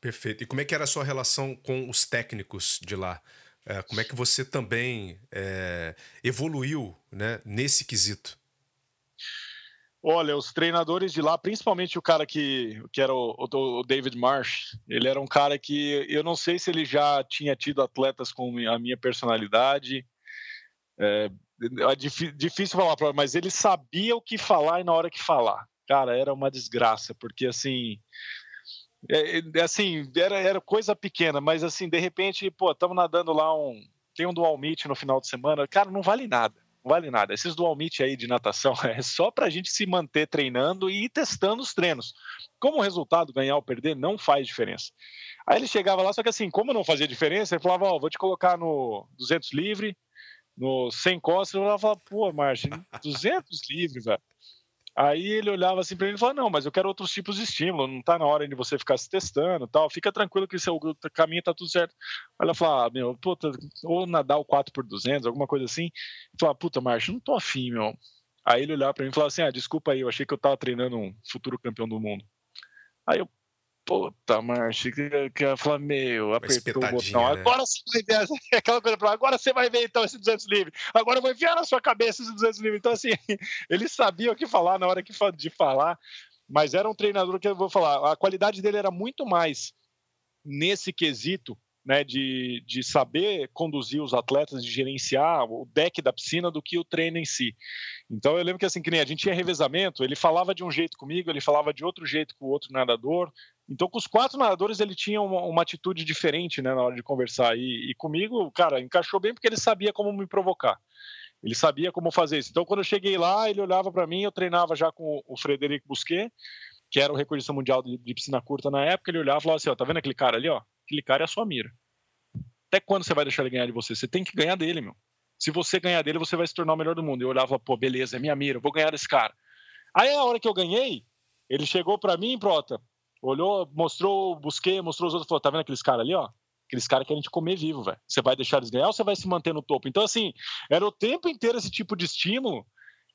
Perfeito. E como é que era a sua relação com os técnicos de lá? É, como é que você também é, evoluiu né, nesse quesito? Olha, os treinadores de lá, principalmente o cara que, que era o, o, David Marsh, ele era um cara que eu não sei se ele já tinha tido atletas com a minha personalidade, é, é difícil falar, mas ele sabia o que falar e na hora que falar. Cara, era uma desgraça, porque assim, é, é, assim, era, era coisa pequena, mas assim, de repente, pô, estamos nadando lá um. Tem um dual meet no final de semana, cara, não vale nada. Vale nada. Esses dual meet aí de natação é só para a gente se manter treinando e ir testando os treinos. Como resultado, ganhar ou perder, não faz diferença. Aí ele chegava lá, só que assim, como não fazia diferença, ele falava: Ó, oh, vou te colocar no 200 livre, no 100 costas. Eu falava: pô, Martin, 200 livre, velho. Aí ele olhava assim para mim e falava: Não, mas eu quero outros tipos de estímulo, não está na hora de você ficar se testando tal. Fica tranquilo que seu caminho está tudo certo. Aí ela falava: ah, Meu, puta, ou nadar o 4 por 200 alguma coisa assim. Eu falava: Puta, Márcio, não tô afim, meu. Aí ele olhava para mim e falava assim: Ah, desculpa aí, eu achei que eu estava treinando um futuro campeão do mundo. Aí eu, Puta, Marchi, que, que eu falei, meu, apertou o botão. Né? Agora você vai ver, aquela coisa pra agora você vai ver então esse 200 livre. Agora eu vou enfiar na sua cabeça esse 200 livre. Então, assim, ele sabia o que falar na hora que, de falar, mas era um treinador que eu vou falar, a qualidade dele era muito mais nesse quesito né, de, de saber conduzir os atletas, de gerenciar o deck da piscina do que o treino em si. Então eu lembro que assim, que nem a gente tinha revezamento, ele falava de um jeito comigo, ele falava de outro jeito com o outro nadador. Então com os quatro nadadores ele tinha uma, uma atitude diferente né, na hora de conversar. E, e comigo, cara, encaixou bem porque ele sabia como me provocar. Ele sabia como fazer isso. Então, quando eu cheguei lá, ele olhava para mim, eu treinava já com o Frederico Busquet, que era o recordista mundial de, de piscina curta na época. Ele olhava e falava assim: ó, tá vendo aquele cara ali, ó? Cara é a sua mira. Até quando você vai deixar ele ganhar de você? Você tem que ganhar dele, meu. Se você ganhar dele, você vai se tornar o melhor do mundo. Eu olhava, pô, beleza, é minha mira, vou ganhar desse cara. Aí a hora que eu ganhei, ele chegou para mim, prota, olhou, mostrou, busquei, mostrou os outros, falou, tá vendo aqueles caras ali, ó? Aqueles caras querem te comer vivo, velho. Você vai deixar eles ganhar ou você vai se manter no topo? Então, assim, era o tempo inteiro esse tipo de estímulo.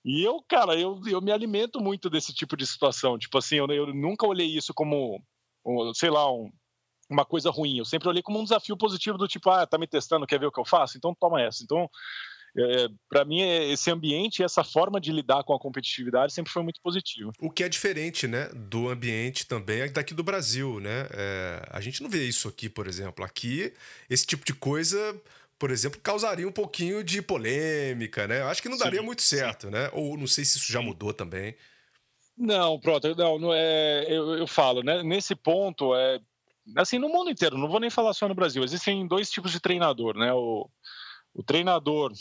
E eu, cara, eu, eu me alimento muito desse tipo de situação. Tipo assim, eu, eu nunca olhei isso como, sei lá, um, uma coisa ruim. Eu sempre olhei como um desafio positivo do tipo, ah, tá me testando, quer ver o que eu faço? Então toma essa. Então, é, para mim, esse ambiente, essa forma de lidar com a competitividade sempre foi muito positivo. O que é diferente, né, do ambiente também daqui do Brasil, né? É, a gente não vê isso aqui, por exemplo. Aqui, esse tipo de coisa por exemplo, causaria um pouquinho de polêmica, né? Eu acho que não daria sim, muito certo, sim. né? Ou não sei se isso já mudou também. Não, pronto, não, não é, eu, eu falo, né? Nesse ponto, é, assim, no mundo inteiro, não vou nem falar só no Brasil, existem dois tipos de treinador, né? O, o treinador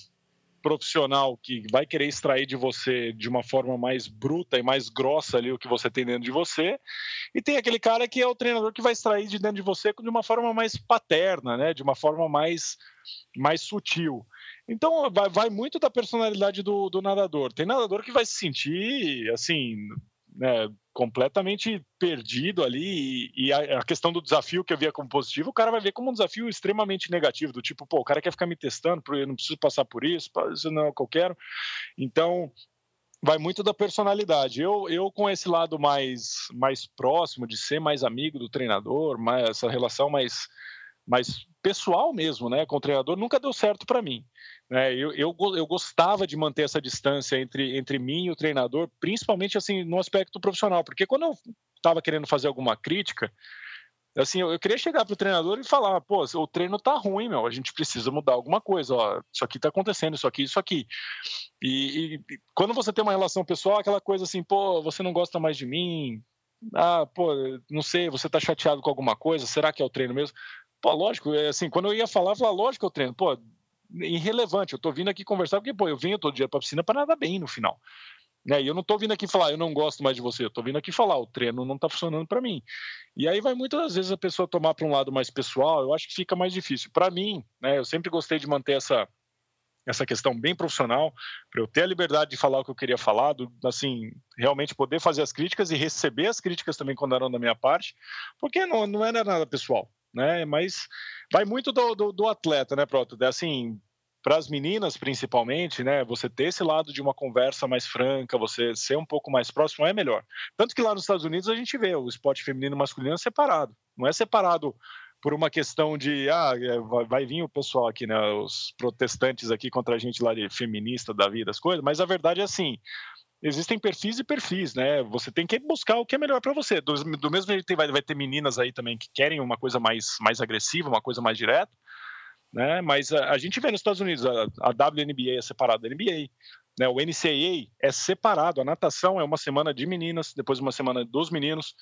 profissional que vai querer extrair de você de uma forma mais bruta e mais grossa ali o que você tem dentro de você, e tem aquele cara que é o treinador que vai extrair de dentro de você de uma forma mais paterna, né? De uma forma mais mais sutil. Então vai, vai muito da personalidade do, do nadador. Tem nadador que vai se sentir assim né, completamente perdido ali e, e a, a, questão do desafio que eu via como positivo, o cara vai ver como um desafio extremamente negativo, do tipo, pô, o cara quer ficar me testando, eu não preciso passar por isso, isso não é o que eu quero. Então, vai muito da personalidade. Eu, eu com esse lado mais, mais próximo, de ser mais amigo do treinador, mais, essa relação mais, mais pessoal mesmo, né, com o treinador, nunca deu certo para mim. Né? Eu, eu, eu, gostava de manter essa distância entre, entre mim e o treinador, principalmente assim no aspecto profissional, porque quando eu estava querendo fazer alguma crítica, assim, eu, eu queria chegar para o treinador e falar, pô, o treino tá ruim, meu, a gente precisa mudar alguma coisa, ó, isso aqui tá acontecendo, isso aqui, isso aqui. E, e, quando você tem uma relação pessoal, aquela coisa assim, pô, você não gosta mais de mim, ah, pô, não sei, você tá chateado com alguma coisa, será que é o treino mesmo? Pô, lógico, é assim, quando eu ia falar, eu falava, lógico que eu treino, pô, irrelevante. Eu tô vindo aqui conversar porque, pô, eu venho todo dia pra piscina para nadar bem no final. Né? E eu não tô vindo aqui falar, eu não gosto mais de você, eu tô vindo aqui falar, o treino não tá funcionando para mim. E aí vai muitas vezes a pessoa tomar para um lado mais pessoal, eu acho que fica mais difícil. Para mim, né, eu sempre gostei de manter essa essa questão bem profissional, para eu ter a liberdade de falar o que eu queria falar, do, assim, realmente poder fazer as críticas e receber as críticas também quando eram da minha parte, porque não, não era nada pessoal, né? Mas vai muito do, do, do atleta, né, Proto? Assim, para as meninas principalmente, né, você ter esse lado de uma conversa mais franca, você ser um pouco mais próximo é melhor. Tanto que lá nos Estados Unidos a gente vê o esporte feminino e masculino separado. Não é separado por uma questão de ah, é, vai vir o pessoal aqui, né, os protestantes aqui contra a gente lá de feminista da vida, as coisas, mas a verdade é assim, existem perfis e perfis, né? Você tem que buscar o que é melhor para você. Do, do, mesmo jeito vai, vai ter meninas aí também que querem uma coisa mais, mais agressiva, uma coisa mais direta. né? Mas a, a gente vê nos Estados Unidos, a, a WNBA é separada da NBA, né? O NCAA é separado, a natação é uma semana de meninas, depois uma semana dos meninos.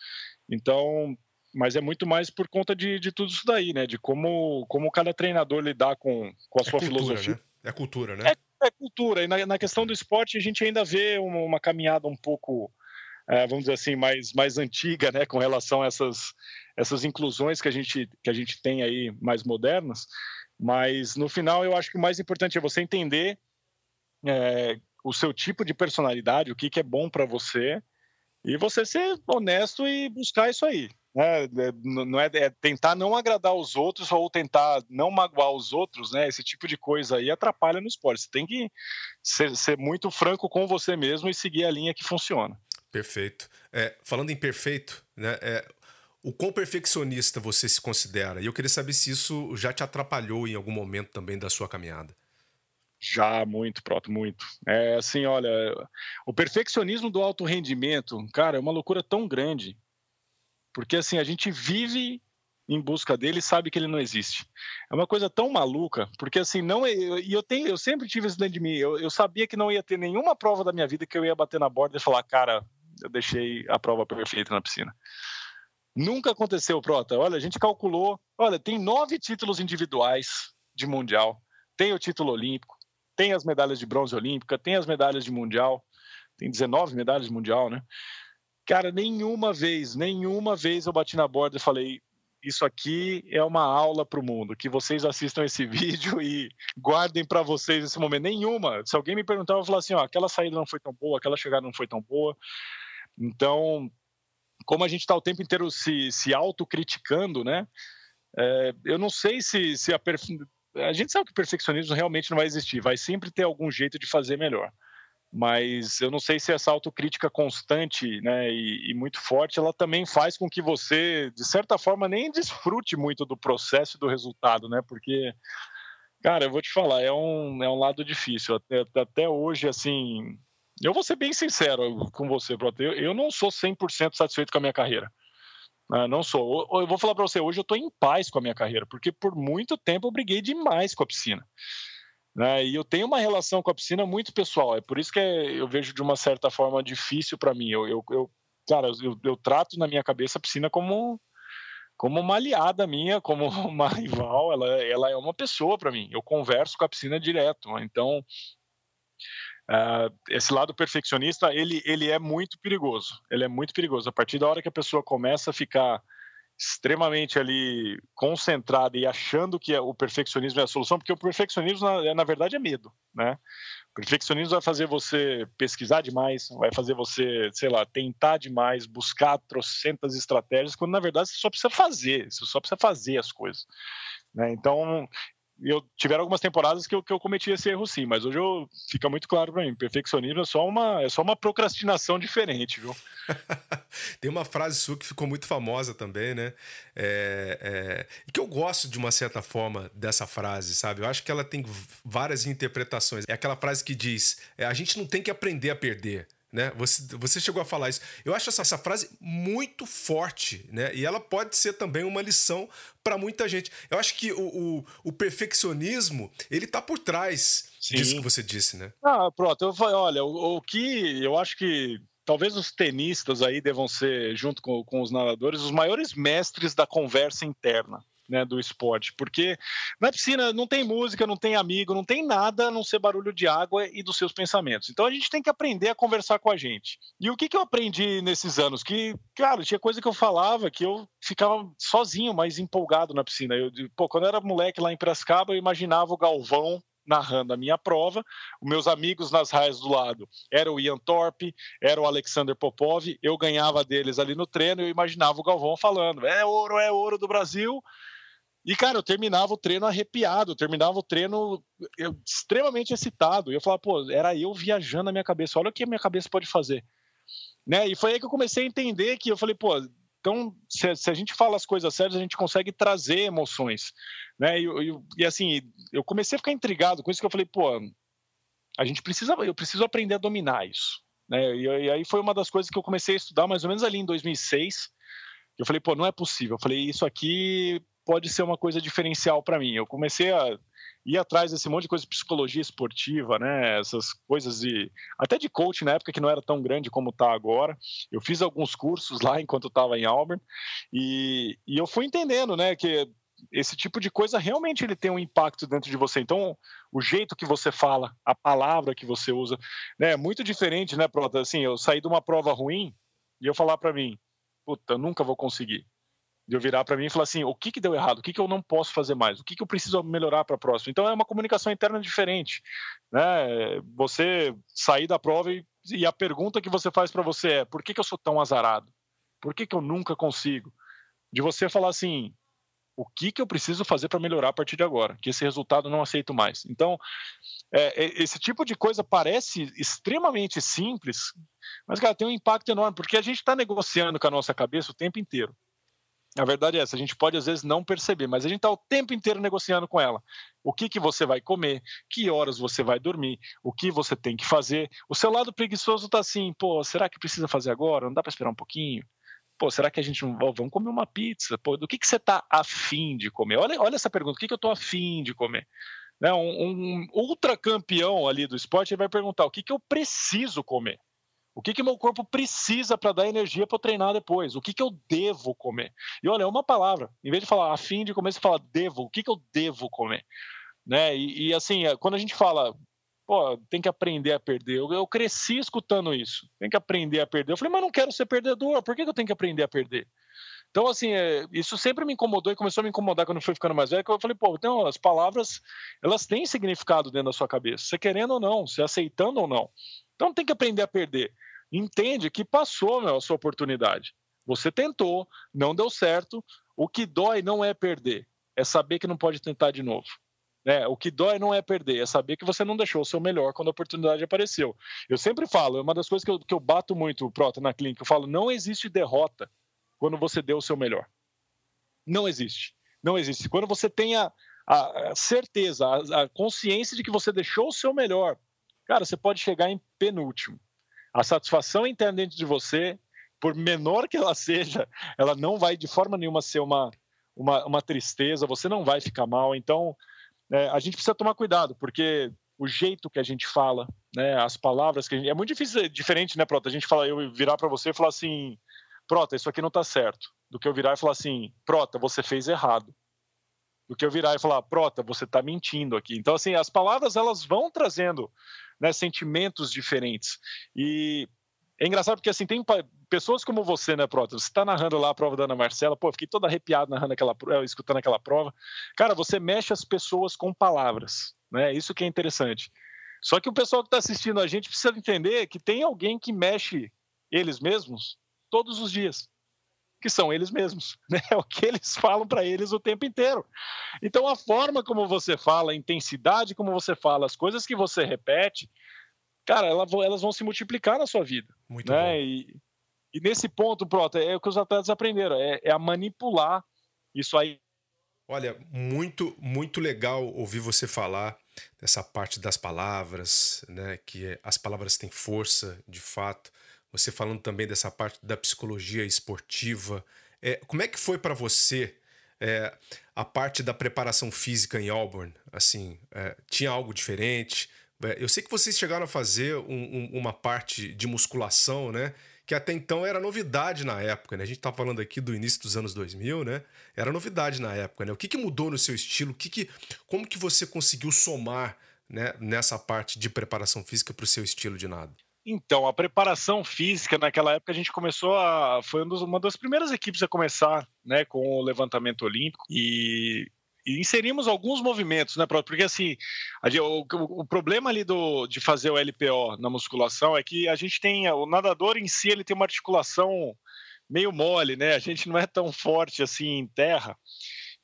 Então, mas é muito mais por conta de, de tudo isso daí, né? De como, como cada treinador lidar com, com a é sua cultura, filosofia. Né? É cultura, né? É, é cultura. E na, na, questão do esporte, a gente ainda vê uma, uma caminhada um pouco, é, vamos dizer assim, mais, mais antiga, né? Com relação a essas, essas inclusões que a, gente, que a gente tem aí mais modernas. Mas no final, eu acho que o mais importante é você entender é, o seu tipo de personalidade, o que, que é bom para você, e você ser honesto e buscar isso aí. Né? Não é, é, tentar não agradar os outros ou tentar não magoar os outros, né? Esse tipo de coisa aí atrapalha no esporte. Você tem que ser, ser muito franco com você mesmo e seguir a linha que funciona. Perfeito. É, falando em perfeito, né? É, o quão perfeccionista você se considera? E eu queria saber se isso já te atrapalhou em algum momento também da sua caminhada. Já, muito, Proto, muito. É assim, olha, o perfeccionismo do alto rendimento, cara, é uma loucura tão grande, porque assim, a gente vive em busca dele e sabe que ele não existe. É uma coisa tão maluca, porque assim, não é, e eu tenho, eu sempre tive isso dentro de mim, eu, eu sabia que não ia ter nenhuma prova da minha vida que eu ia bater na borda e falar, cara, eu deixei a prova perfeita na piscina. Nunca aconteceu, Prota. Olha, a gente calculou, olha, tem nove títulos individuais de mundial, tem o título olímpico, tem as medalhas de bronze olímpica, tem as medalhas de mundial, tem 19 medalhas de mundial, né? Cara, nenhuma vez, nenhuma vez eu bati na borda e falei: Isso aqui é uma aula para o mundo. Que vocês assistam esse vídeo e guardem para vocês esse momento. Nenhuma. Se alguém me perguntar, eu vou falar assim: ó, aquela saída não foi tão boa, aquela chegada não foi tão boa. Então, como a gente está o tempo inteiro se, se autocriticando, né? É, eu não sei se, se a, a gente sabe que o perfeccionismo realmente não vai existir, vai sempre ter algum jeito de fazer melhor. Mas eu não sei se essa autocrítica constante né, e, e muito forte, ela também faz com que você, de certa forma, nem desfrute muito do processo e do resultado, né? Porque, cara, eu vou te falar, é um, é um lado difícil. Até, até hoje, assim, eu vou ser bem sincero com você, Proto. Eu, eu não sou 100% satisfeito com a minha carreira. Ah, não sou. Eu vou falar para você, hoje eu estou em paz com a minha carreira, porque por muito tempo eu briguei demais com a piscina. Né? E eu tenho uma relação com a piscina muito pessoal. É por isso que eu vejo de uma certa forma difícil para mim. Eu, eu, eu, cara, eu, eu trato na minha cabeça a piscina como como uma aliada minha, como uma rival, ela, ela é uma pessoa para mim. Eu converso com a piscina direto. Então, Uh, esse lado perfeccionista ele, ele é muito perigoso ele é muito perigoso a partir da hora que a pessoa começa a ficar extremamente ali concentrada e achando que é, o perfeccionismo é a solução porque o perfeccionismo na, na verdade é medo né o perfeccionismo vai fazer você pesquisar demais vai fazer você sei lá tentar demais buscar trocentas estratégias quando na verdade você só precisa fazer você só precisa fazer as coisas né? Então, eu tiveram algumas temporadas que eu, que eu cometi esse erro sim, mas hoje eu, fica muito claro para mim, perfeccionismo é só uma é só uma procrastinação diferente, viu? Tem uma frase sua que ficou muito famosa também, né? É, é, que eu gosto de uma certa forma dessa frase, sabe? Eu acho que ela tem várias interpretações. É aquela frase que diz: é, a gente não tem que aprender a perder, né? Você, você chegou a falar isso. Eu acho essa, essa frase muito forte, né? E ela pode ser também uma lição para muita gente. Eu acho que o, o, o, perfeccionismo, ele tá por trás Sim. disso que você disse, né? Ah, pronto. Eu falei, olha, o, o que eu acho que talvez os tenistas aí devam ser, junto com, com os nadadores, os maiores mestres da conversa interna né, do esporte, porque na piscina não tem música, não tem amigo, não tem nada a não ser barulho de água e dos seus pensamentos. Então a gente tem que aprender a conversar com a gente. E o que, que eu aprendi nesses anos? Que, cara, tinha coisa que eu falava que eu ficava sozinho, mais empolgado na piscina. Eu, pô, quando eu era moleque lá em Piracicaba, eu imaginava o Galvão narrando a minha prova. Os meus amigos nas raias do lado era o Ian Thorpe, era o Alexander Popov. Eu ganhava deles ali no treino. Eu imaginava o Galvão falando: é ouro, é ouro do Brasil. E, cara, eu terminava o treino arrepiado, eu terminava o treino eu, extremamente excitado. E eu falava, pô, era eu viajando na minha cabeça, olha o que a minha cabeça pode fazer. Né? E foi aí que eu comecei a entender que eu falei, pô, então, se, a gente fala as coisas sérias, a gente consegue trazer emoções. Né? E, e, e, assim, eu comecei a ficar intrigado com isso, que eu falei, pô, a gente precisa, eu preciso aprender a dominar isso. Né? E, e aí foi uma das coisas que eu comecei a estudar mais ou menos ali em 2006. Eu falei, pô, não é possível. Eu falei, isso aqui pode ser uma coisa diferencial para mim. Eu comecei a ir atrás desse monte de coisa de psicologia esportiva, né? Essas coisas de até de coach na época que não era tão grande como está agora. Eu fiz alguns cursos lá enquanto estava em Auburn e, e eu fui entendendo, né, que esse tipo de coisa realmente ele tem um impacto dentro de você. Então, o jeito que você fala, a palavra que você usa, né, é muito diferente, né, Prota? Assim, eu saí de uma prova ruim e eu falar para mim, puta, eu nunca vou conseguir de eu virar para mim e falar assim, o que, que deu errado, o que, que eu não posso fazer mais, o que, que eu preciso melhorar para a próxima. Então é uma comunicação interna diferente, né? Você sair da prova e, e a pergunta que você faz para você é, por que, que eu sou tão azarado? Por que, que eu nunca consigo? De você falar assim, o que, que eu preciso fazer para melhorar a partir de agora, que esse resultado eu não aceito mais. Então, é, é, esse tipo de coisa parece extremamente simples, mas, cara, tem um impacto enorme, porque a gente está negociando com a nossa cabeça o tempo inteiro. A verdade é essa, a gente pode às vezes não perceber, mas a gente está o tempo inteiro negociando com ela. O que, que você vai comer, que horas você vai dormir, o que você tem que fazer. O seu lado preguiçoso está assim, pô, será que precisa fazer agora? Não dá para esperar um pouquinho? Pô, será que a gente não vamos comer uma pizza? Pô, do que, que você está afim de comer? Olha, olha essa pergunta, o que, que eu estou afim de comer? Né, um, um ultra campeão ali do esporte ele vai perguntar o que, que eu preciso comer. O que, que meu corpo precisa para dar energia para treinar depois? O que, que eu devo comer? E olha, é uma palavra. Em vez de falar a fim de comer, você fala devo. O que, que eu devo comer? Né? E, e assim, é, quando a gente fala, pô, tem que aprender a perder. Eu, eu, cresci escutando isso. Tem que aprender a perder. Eu falei, mas não quero ser perdedor. Por que, que eu tenho que aprender a perder? Então, assim, é, isso sempre me incomodou e começou a me incomodar quando eu fui ficando mais velho, que eu falei, pô, então, as palavras, elas têm significado dentro da sua cabeça, você querendo ou não, você aceitando ou não. Então, tem que aprender a perder entende que passou meu, a sua oportunidade. Você tentou, não deu certo. O que dói não é perder, é saber que não pode tentar de novo. É, o que dói não é perder, é saber que você não deixou o seu melhor quando a oportunidade apareceu. Eu sempre falo, é uma das coisas que eu, que eu bato muito, Prota, na clínica, eu falo, não existe derrota quando você deu o seu melhor. Não existe. Não existe. Quando você tem a, a certeza, a, a consciência de que você deixou o seu melhor, cara, você pode chegar em penúltimo. A satisfação interna dentro de você, por menor que ela seja, ela não vai de forma nenhuma ser uma, uma, uma tristeza, você não vai ficar mal. Então, é, a gente precisa tomar cuidado, porque o jeito que a gente fala, né, as palavras que gente... É muito difícil, é diferente, né, Prota? A gente fala, eu virar para você e falar assim, Prota, isso aqui não está certo. Do que eu virar e falar assim, Prota, você fez errado. Do que eu virar e falar, Prota, você está mentindo aqui. Então, assim, as palavras, elas vão trazendo né, sentimentos diferentes. E é engraçado porque assim tem pessoas como você, né, Prota? Você está narrando lá a prova da Ana Marcela, pô, fiquei todo arrepiado narrando aquela, eh, escutando aquela prova. Cara, você mexe as pessoas com palavras, né? Isso que é interessante. Só que o pessoal que está assistindo a gente precisa entender que tem alguém que mexe eles mesmos todos os dias que são eles mesmos, né? É o que eles falam para eles o tempo inteiro. Então, a forma como você fala, a intensidade como você fala, as coisas que você repete, cara, elas vão se multiplicar na sua vida. Muito né? bom. E, e nesse ponto, pronto, é o que os atletas aprenderam, é, é a manipular isso aí. Olha, muito, muito legal ouvir você falar dessa parte das palavras, né? Que as palavras têm força, de fato. Você falando também dessa parte da psicologia esportiva. É, como é que foi para você é, a parte da preparação física em Auburn? Assim, é, tinha algo diferente? É, eu sei que vocês chegaram a fazer um, um, uma parte de musculação, né? Que até então era novidade na época, né? A gente tá falando aqui do início dos anos 2000, né? Era novidade na época, né? O que, que mudou no seu estilo? O que que, como que você conseguiu somar né, nessa parte de preparação física para o seu estilo de nada? Então, a preparação física naquela época a gente começou a. Foi uma das primeiras equipes a começar né, com o levantamento olímpico e, e inserimos alguns movimentos, né, porque assim, o, o, problema ali do, de fazer o LPO na musculação é que a gente tem. O nadador em si ele tem uma articulação meio mole, né? A gente não é tão forte assim em terra.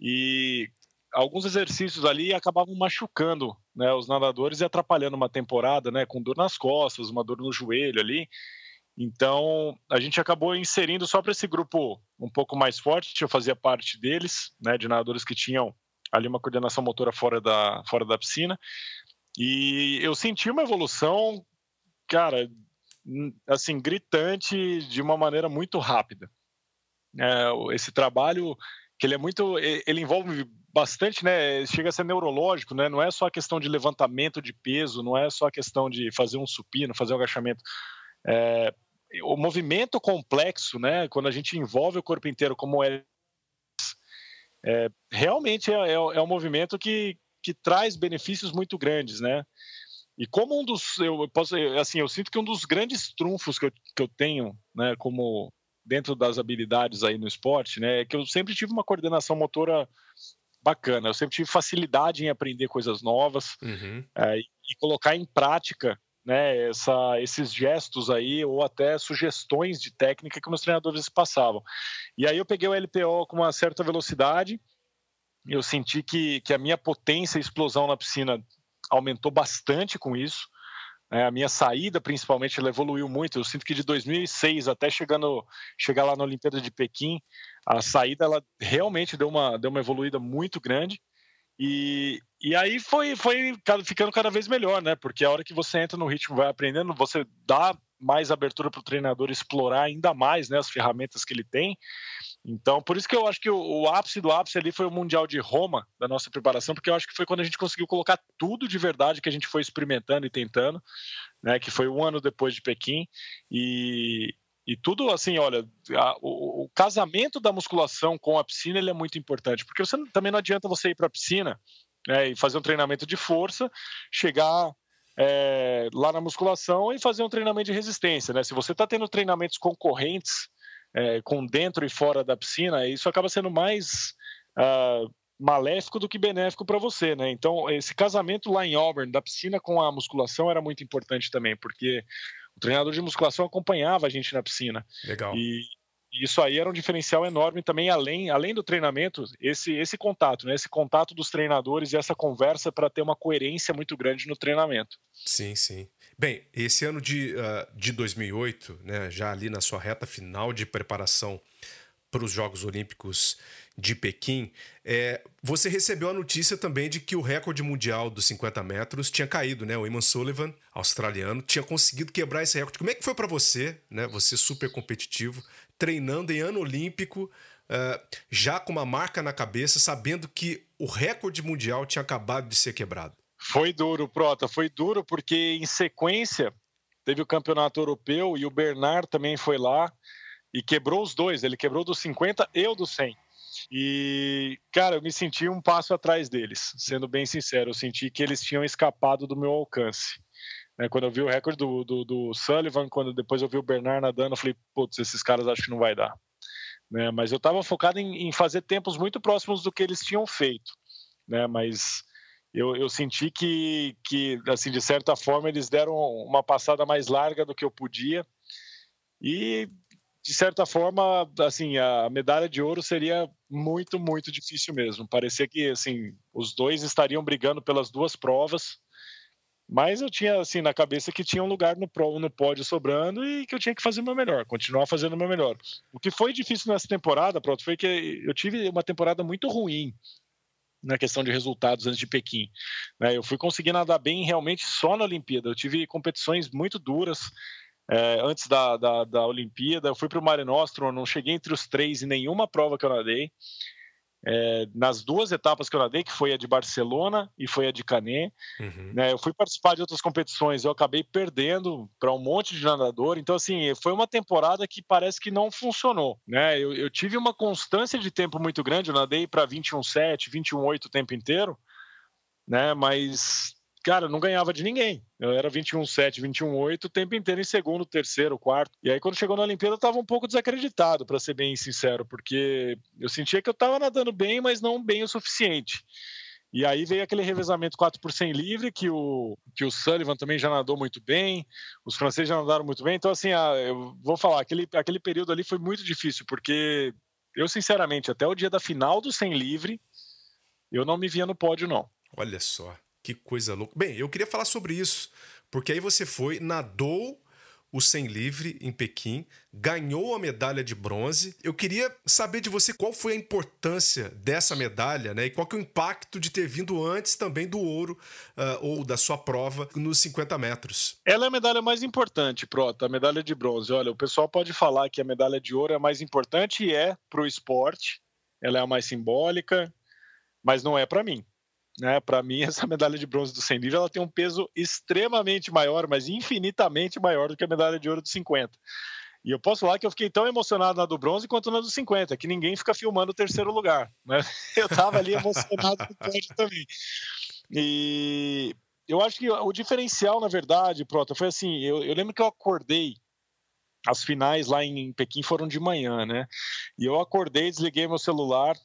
E alguns exercícios ali acabavam machucando né, os nadadores e atrapalhando uma temporada, né, com dor nas costas, uma dor no joelho ali. Então, a gente acabou inserindo só para esse grupo um pouco mais forte, eu fazia parte deles, né, de nadadores que tinham ali uma coordenação motora fora da, fora da piscina. E eu senti uma evolução, cara, assim, gritante de uma maneira muito rápida. É, esse trabalho que ele é muito, ele envolve bastante, né? Chega a ser neurológico, né? Não é só a questão de levantamento de peso, não é só a questão de fazer um supino, fazer um agachamento. É, o movimento complexo, né? Quando a gente envolve o corpo inteiro, como é, é realmente é, é, é um movimento que, que traz benefícios muito grandes, né? E como um dos, eu posso, assim, eu sinto que um dos grandes trunfos que eu, que eu tenho, né, como dentro das habilidades aí no esporte, né, é que eu sempre tive uma coordenação motora bacana. Eu sempre tive facilidade em aprender coisas novas uhum. é, e colocar em prática né, essa, esses gestos aí ou até sugestões de técnica que meus treinadores passavam. E aí eu peguei o LPO com uma certa velocidade, eu senti que, que a minha potência e explosão na piscina aumentou bastante com isso. É, a minha saída, principalmente, ela evoluiu muito. Eu sinto que de 2006 até chegando, chegar lá na Olimpíada de Pequim, a saída ela realmente deu uma, deu uma evoluída muito grande. E, e aí foi, foi ficando cada vez melhor, né? Porque a hora que você entra no ritmo, vai aprendendo, você dá mais abertura para o treinador explorar ainda mais né, as ferramentas que ele tem. Então, por isso que eu acho que o, o, ápice do ápice ali foi o Mundial de Roma, da nossa preparação, porque eu acho que foi quando a gente conseguiu colocar tudo de verdade que a gente foi experimentando e tentando, né, que foi um ano depois de Pequim. E, e tudo assim, olha, a, o, o, casamento da musculação com a piscina ele é muito importante, porque você, também não adianta você ir para a piscina né, e fazer um treinamento de força, chegar é, lá na musculação e fazer um treinamento de resistência. Né? Se você está tendo treinamentos concorrentes é, com dentro e fora da piscina, isso acaba sendo mais uh, maléfico do que benéfico para você, né? Então, esse casamento lá em Auburn, da piscina com a musculação, era muito importante também, porque o treinador de musculação acompanhava a gente na piscina. Legal. E isso aí era um diferencial enorme também, além, além do treinamento, esse, esse contato, né? Esse contato dos treinadores e essa conversa para ter uma coerência muito grande no treinamento. Sim, sim. Bem, esse ano de, uh, de 2008, né, já ali na sua reta final de preparação para os Jogos Olímpicos de Pequim, é, você recebeu a notícia também de que o recorde mundial dos 50 metros tinha caído, né? O Eamon Sullivan, australiano, tinha conseguido quebrar esse recorde. Como é que foi para você, né? Você super competitivo, treinando em ano olímpico, uh, já com uma marca na cabeça, sabendo que o recorde mundial tinha acabado de ser quebrado. Foi duro, Prota, foi duro porque em sequência teve o campeonato europeu e o Bernard também foi lá e quebrou os dois, ele quebrou dos 50 e o dos 100. E, cara, eu me senti um passo atrás deles, sendo bem sincero, eu senti que eles tinham escapado do meu alcance. Né, quando eu vi o recorde do, do, do, Sullivan, quando depois eu vi o Bernard nadando, eu falei, putz, esses caras acho que não vai dar. Né, mas eu estava focado em, em, fazer tempos muito próximos do que eles tinham feito. Né, mas eu, eu senti que, que, assim, de certa forma, eles deram uma passada mais larga do que eu podia. E, de certa forma, assim, a medalha de ouro seria muito, muito difícil mesmo. Parecia que, assim, os dois estariam brigando pelas duas provas. Mas eu tinha, assim, na cabeça que tinha um lugar no, no pódio sobrando e que eu tinha que fazer o meu melhor, continuar fazendo o meu melhor. O que foi difícil nessa temporada, pronto, foi que eu tive uma temporada muito ruim na questão de resultados antes de Pequim. Né? Eu fui conseguir nadar bem realmente só na Olimpíada. Eu tive competições muito duras é, antes da, da, da, Olimpíada. Eu fui para o Mare Nostrum, não cheguei entre os três em nenhuma prova que eu nadei. É, nas duas etapas que eu nadei, que foi a de Barcelona e foi a de Canet, uhum. né, eu fui participar de outras competições, eu acabei perdendo para um monte de nadador, então assim, foi uma temporada que parece que não funcionou, né, eu, eu tive uma constância de tempo muito grande, eu nadei para 21,7, 21,8 o tempo inteiro, né, mas cara, não ganhava de ninguém. Eu era 21-7, 21-8 o tempo inteiro em segundo, terceiro, quarto. E aí, quando chegou na Olimpíada, eu estava um pouco desacreditado, para ser bem sincero, porque eu sentia que eu estava nadando bem, mas não bem o suficiente. E aí veio aquele revezamento 4 por 100 livre, que o, que o Sullivan também já nadou muito bem, os franceses já nadaram muito bem. Então, assim, ah, eu vou falar, aquele, aquele período ali foi muito difícil, porque eu, sinceramente, até o dia da final do 100 livre, eu não me via no pódio, não. Olha só. Que coisa louca. Bem, eu queria falar sobre isso, porque aí você foi, nadou o 100 livre em Pequim, ganhou a medalha de bronze. Eu queria saber de você qual foi a importância dessa medalha, né? E qual que é o impacto de ter vindo antes também do ouro uh, ou da sua prova nos 50 metros. Ela é a medalha mais importante, Prota, a medalha de bronze. Olha, o pessoal pode falar que a medalha de ouro é mais importante e é para o esporte, ela é a mais simbólica, mas não é para mim. Né? Para mim, essa medalha de bronze do 100 livre ela tem um peso extremamente maior, mas infinitamente maior do que a medalha de ouro do 50. E eu posso falar que eu fiquei tão emocionado na do bronze quanto na do 50, que ninguém fica filmando o terceiro lugar. Né? Eu estava ali emocionado também. E eu acho que o diferencial, na verdade, Prota, foi assim: eu, eu lembro que eu acordei as finais lá em Pequim foram de manhã, né? E eu acordei, desliguei meu celular.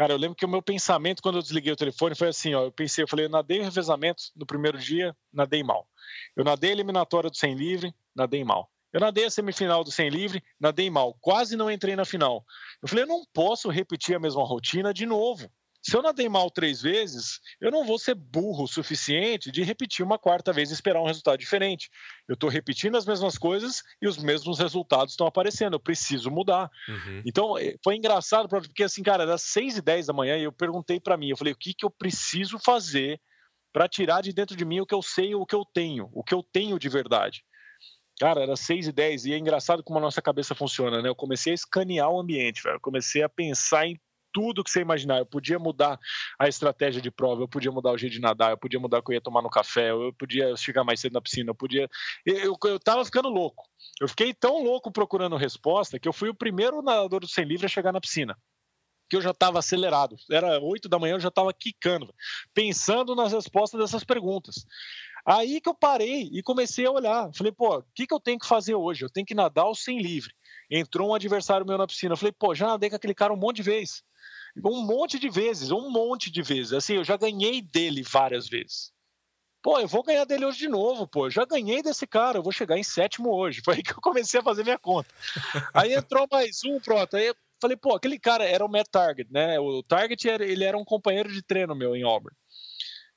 Cara, eu lembro que o meu pensamento quando eu desliguei o telefone foi assim, ó, eu pensei, eu falei, eu nadei revezamento no primeiro dia, nadei mal. Eu nadei a eliminatória do 100 livre, nadei mal. Eu nadei a semifinal do 100 livre, nadei mal, quase não entrei na final. Eu falei, eu não posso repetir a mesma rotina de novo. Se eu nadei mal três vezes, eu não vou ser burro o suficiente de repetir uma quarta vez e esperar um resultado diferente. Eu estou repetindo as mesmas coisas e os mesmos resultados estão aparecendo. Eu preciso mudar. Uhum. Então, eh, foi engraçado, porque assim, cara, era seis e dez da manhã eu perguntei para mim, eu falei, o que, que eu preciso fazer para tirar de dentro de mim o que eu sei, o que eu tenho, o que eu tenho de verdade. Cara, era 6 e 10 e é engraçado como a nossa cabeça funciona, né? Eu comecei a escanear o ambiente, velho. Eu comecei a pensar em tudo que você imaginar. Eu podia mudar a estratégia de prova, eu podia mudar o jeito de nadar, eu podia mudar o que eu ia tomar no café, eu podia chegar mais cedo na piscina, eu podia. Eu, eu tava ficando louco. Eu fiquei tão louco procurando resposta que eu fui o primeiro nadador do 100 livre a chegar na piscina. Que eu já estava acelerado. Era 8 da manhã, eu já estava quicando, pensando nas respostas dessas perguntas. Aí que eu parei e comecei a olhar. Falei, pô, o que, que eu tenho que fazer hoje? Eu tenho que nadar o 100 livre. Entrou um adversário meu na piscina. falei, pô, já nadei com aquele cara um monte de vezes um monte de vezes, um monte de vezes. Assim, eu já ganhei dele várias vezes. Pô, eu vou ganhar dele hoje de novo, pô. Eu já ganhei desse cara, eu vou chegar em sétimo hoje. Foi aí que eu comecei a fazer minha conta. Aí entrou mais um, pronto. Aí eu falei, pô, aquele cara era o Matt Target, né? O Target, ele era um companheiro de treino meu em Auburn.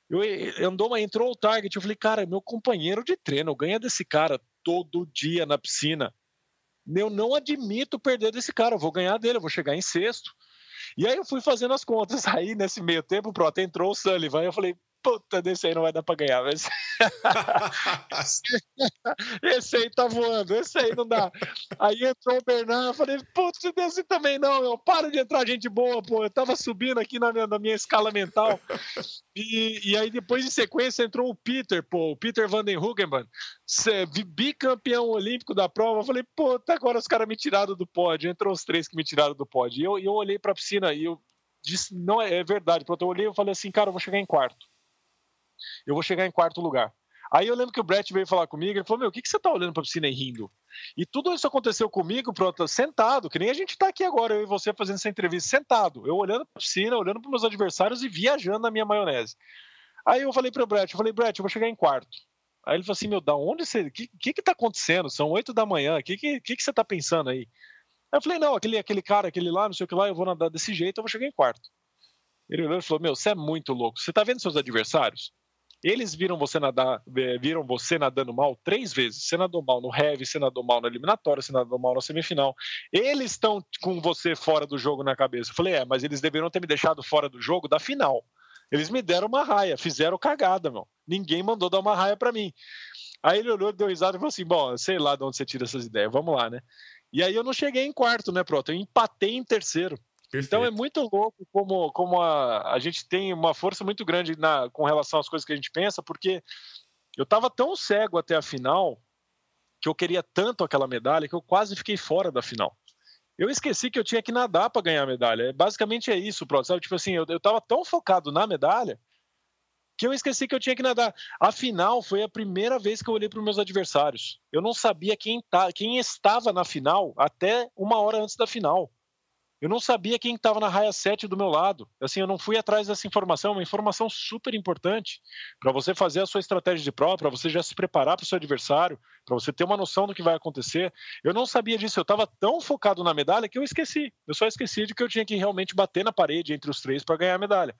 Eu, andou, entrou o Target, eu falei, cara, meu companheiro de treino, eu ganho desse cara todo dia na piscina. Eu não admito perder desse cara, eu vou ganhar dele, eu vou chegar em sexto. E aí eu fui fazendo as contas. Aí, nesse meio tempo, pronto, entrou o Sullivan. Eu falei, puta, desse aí não vai dar pra ganhar. Mas... esse aí tá voando, esse aí não dá. Aí entrou o Bernard, eu falei, putz, desse também não, eu paro de entrar gente boa, pô. Eu tava subindo aqui na minha, na minha escala mental. E, e aí, depois de sequência, entrou o Peter, pô, o Peter Van den Hoogenman, bicampeão olímpico da prova. Eu falei, puta, agora os caras me tiraram do pódio. Entrou os três que me tiraram do pódio. E eu, eu olhei pra piscina e eu disse, não, é, é verdade. Pronto, eu olhei e falei assim, cara, eu vou chegar em quarto eu vou chegar em quarto lugar. Aí eu lembro que o Brett veio falar comigo, ele falou, meu, o que, que você tá olhando pra piscina e rindo? E tudo isso aconteceu comigo, pronto, sentado, que nem a gente tá aqui agora, eu e você fazendo essa entrevista, sentado, eu olhando pra piscina, olhando pros meus adversários e viajando na minha maionese. Aí eu falei pro Brett, eu falei, Brett, eu vou chegar em quarto. Aí ele falou assim, meu, da onde você, o que, que que tá acontecendo? São oito da manhã, o que, que que que você tá pensando aí? Aí eu falei, não, aquele, aquele cara, aquele lá, não sei o que lá, eu vou nadar desse jeito, eu vou chegar em quarto. Ele olhou e falou, meu, você é muito louco, você tá vendo seus adversários? Eles viram você nadar, é, viram você nadando mal três vezes. Você nadou mal no heavy, você nadou mal na eliminatória, você nadou mal na semifinal. Eles estão com você fora do jogo na cabeça. Eu falei, é, mas eles deveriam ter me deixado fora do jogo da final. Eles me deram uma raia, fizeram cagada, meu. Ninguém mandou dar uma raia para mim. Aí ele olhou, deu risada e falou assim: bom, sei lá de onde você tira essas ideias, vamos lá, né? E aí eu não cheguei em quarto, né, pronto? Eu empatei em terceiro. Perfeito. Então é muito louco como, como a, a gente tem uma força muito grande na, com relação às coisas que a gente pensa, porque eu estava tão cego até a final que eu queria tanto aquela medalha que eu quase fiquei fora da final. Eu esqueci que eu tinha que nadar para ganhar a medalha. Basicamente é isso, sabe? Tipo assim, eu, eu tava tão focado na medalha que eu esqueci que eu tinha que nadar. A final foi a primeira vez que eu olhei para os meus adversários. Eu não sabia quem, tá, quem estava na final até uma hora antes da final. Eu não sabia quem estava na raia 7 do meu lado. Assim, eu não fui atrás dessa informação, uma informação super importante para você fazer a sua estratégia de prova, para você já se preparar para o seu adversário, para você ter uma noção do que vai acontecer. Eu não sabia disso, eu estava tão focado na medalha que eu esqueci. Eu só esqueci de que eu tinha que realmente bater na parede entre os três para ganhar a medalha.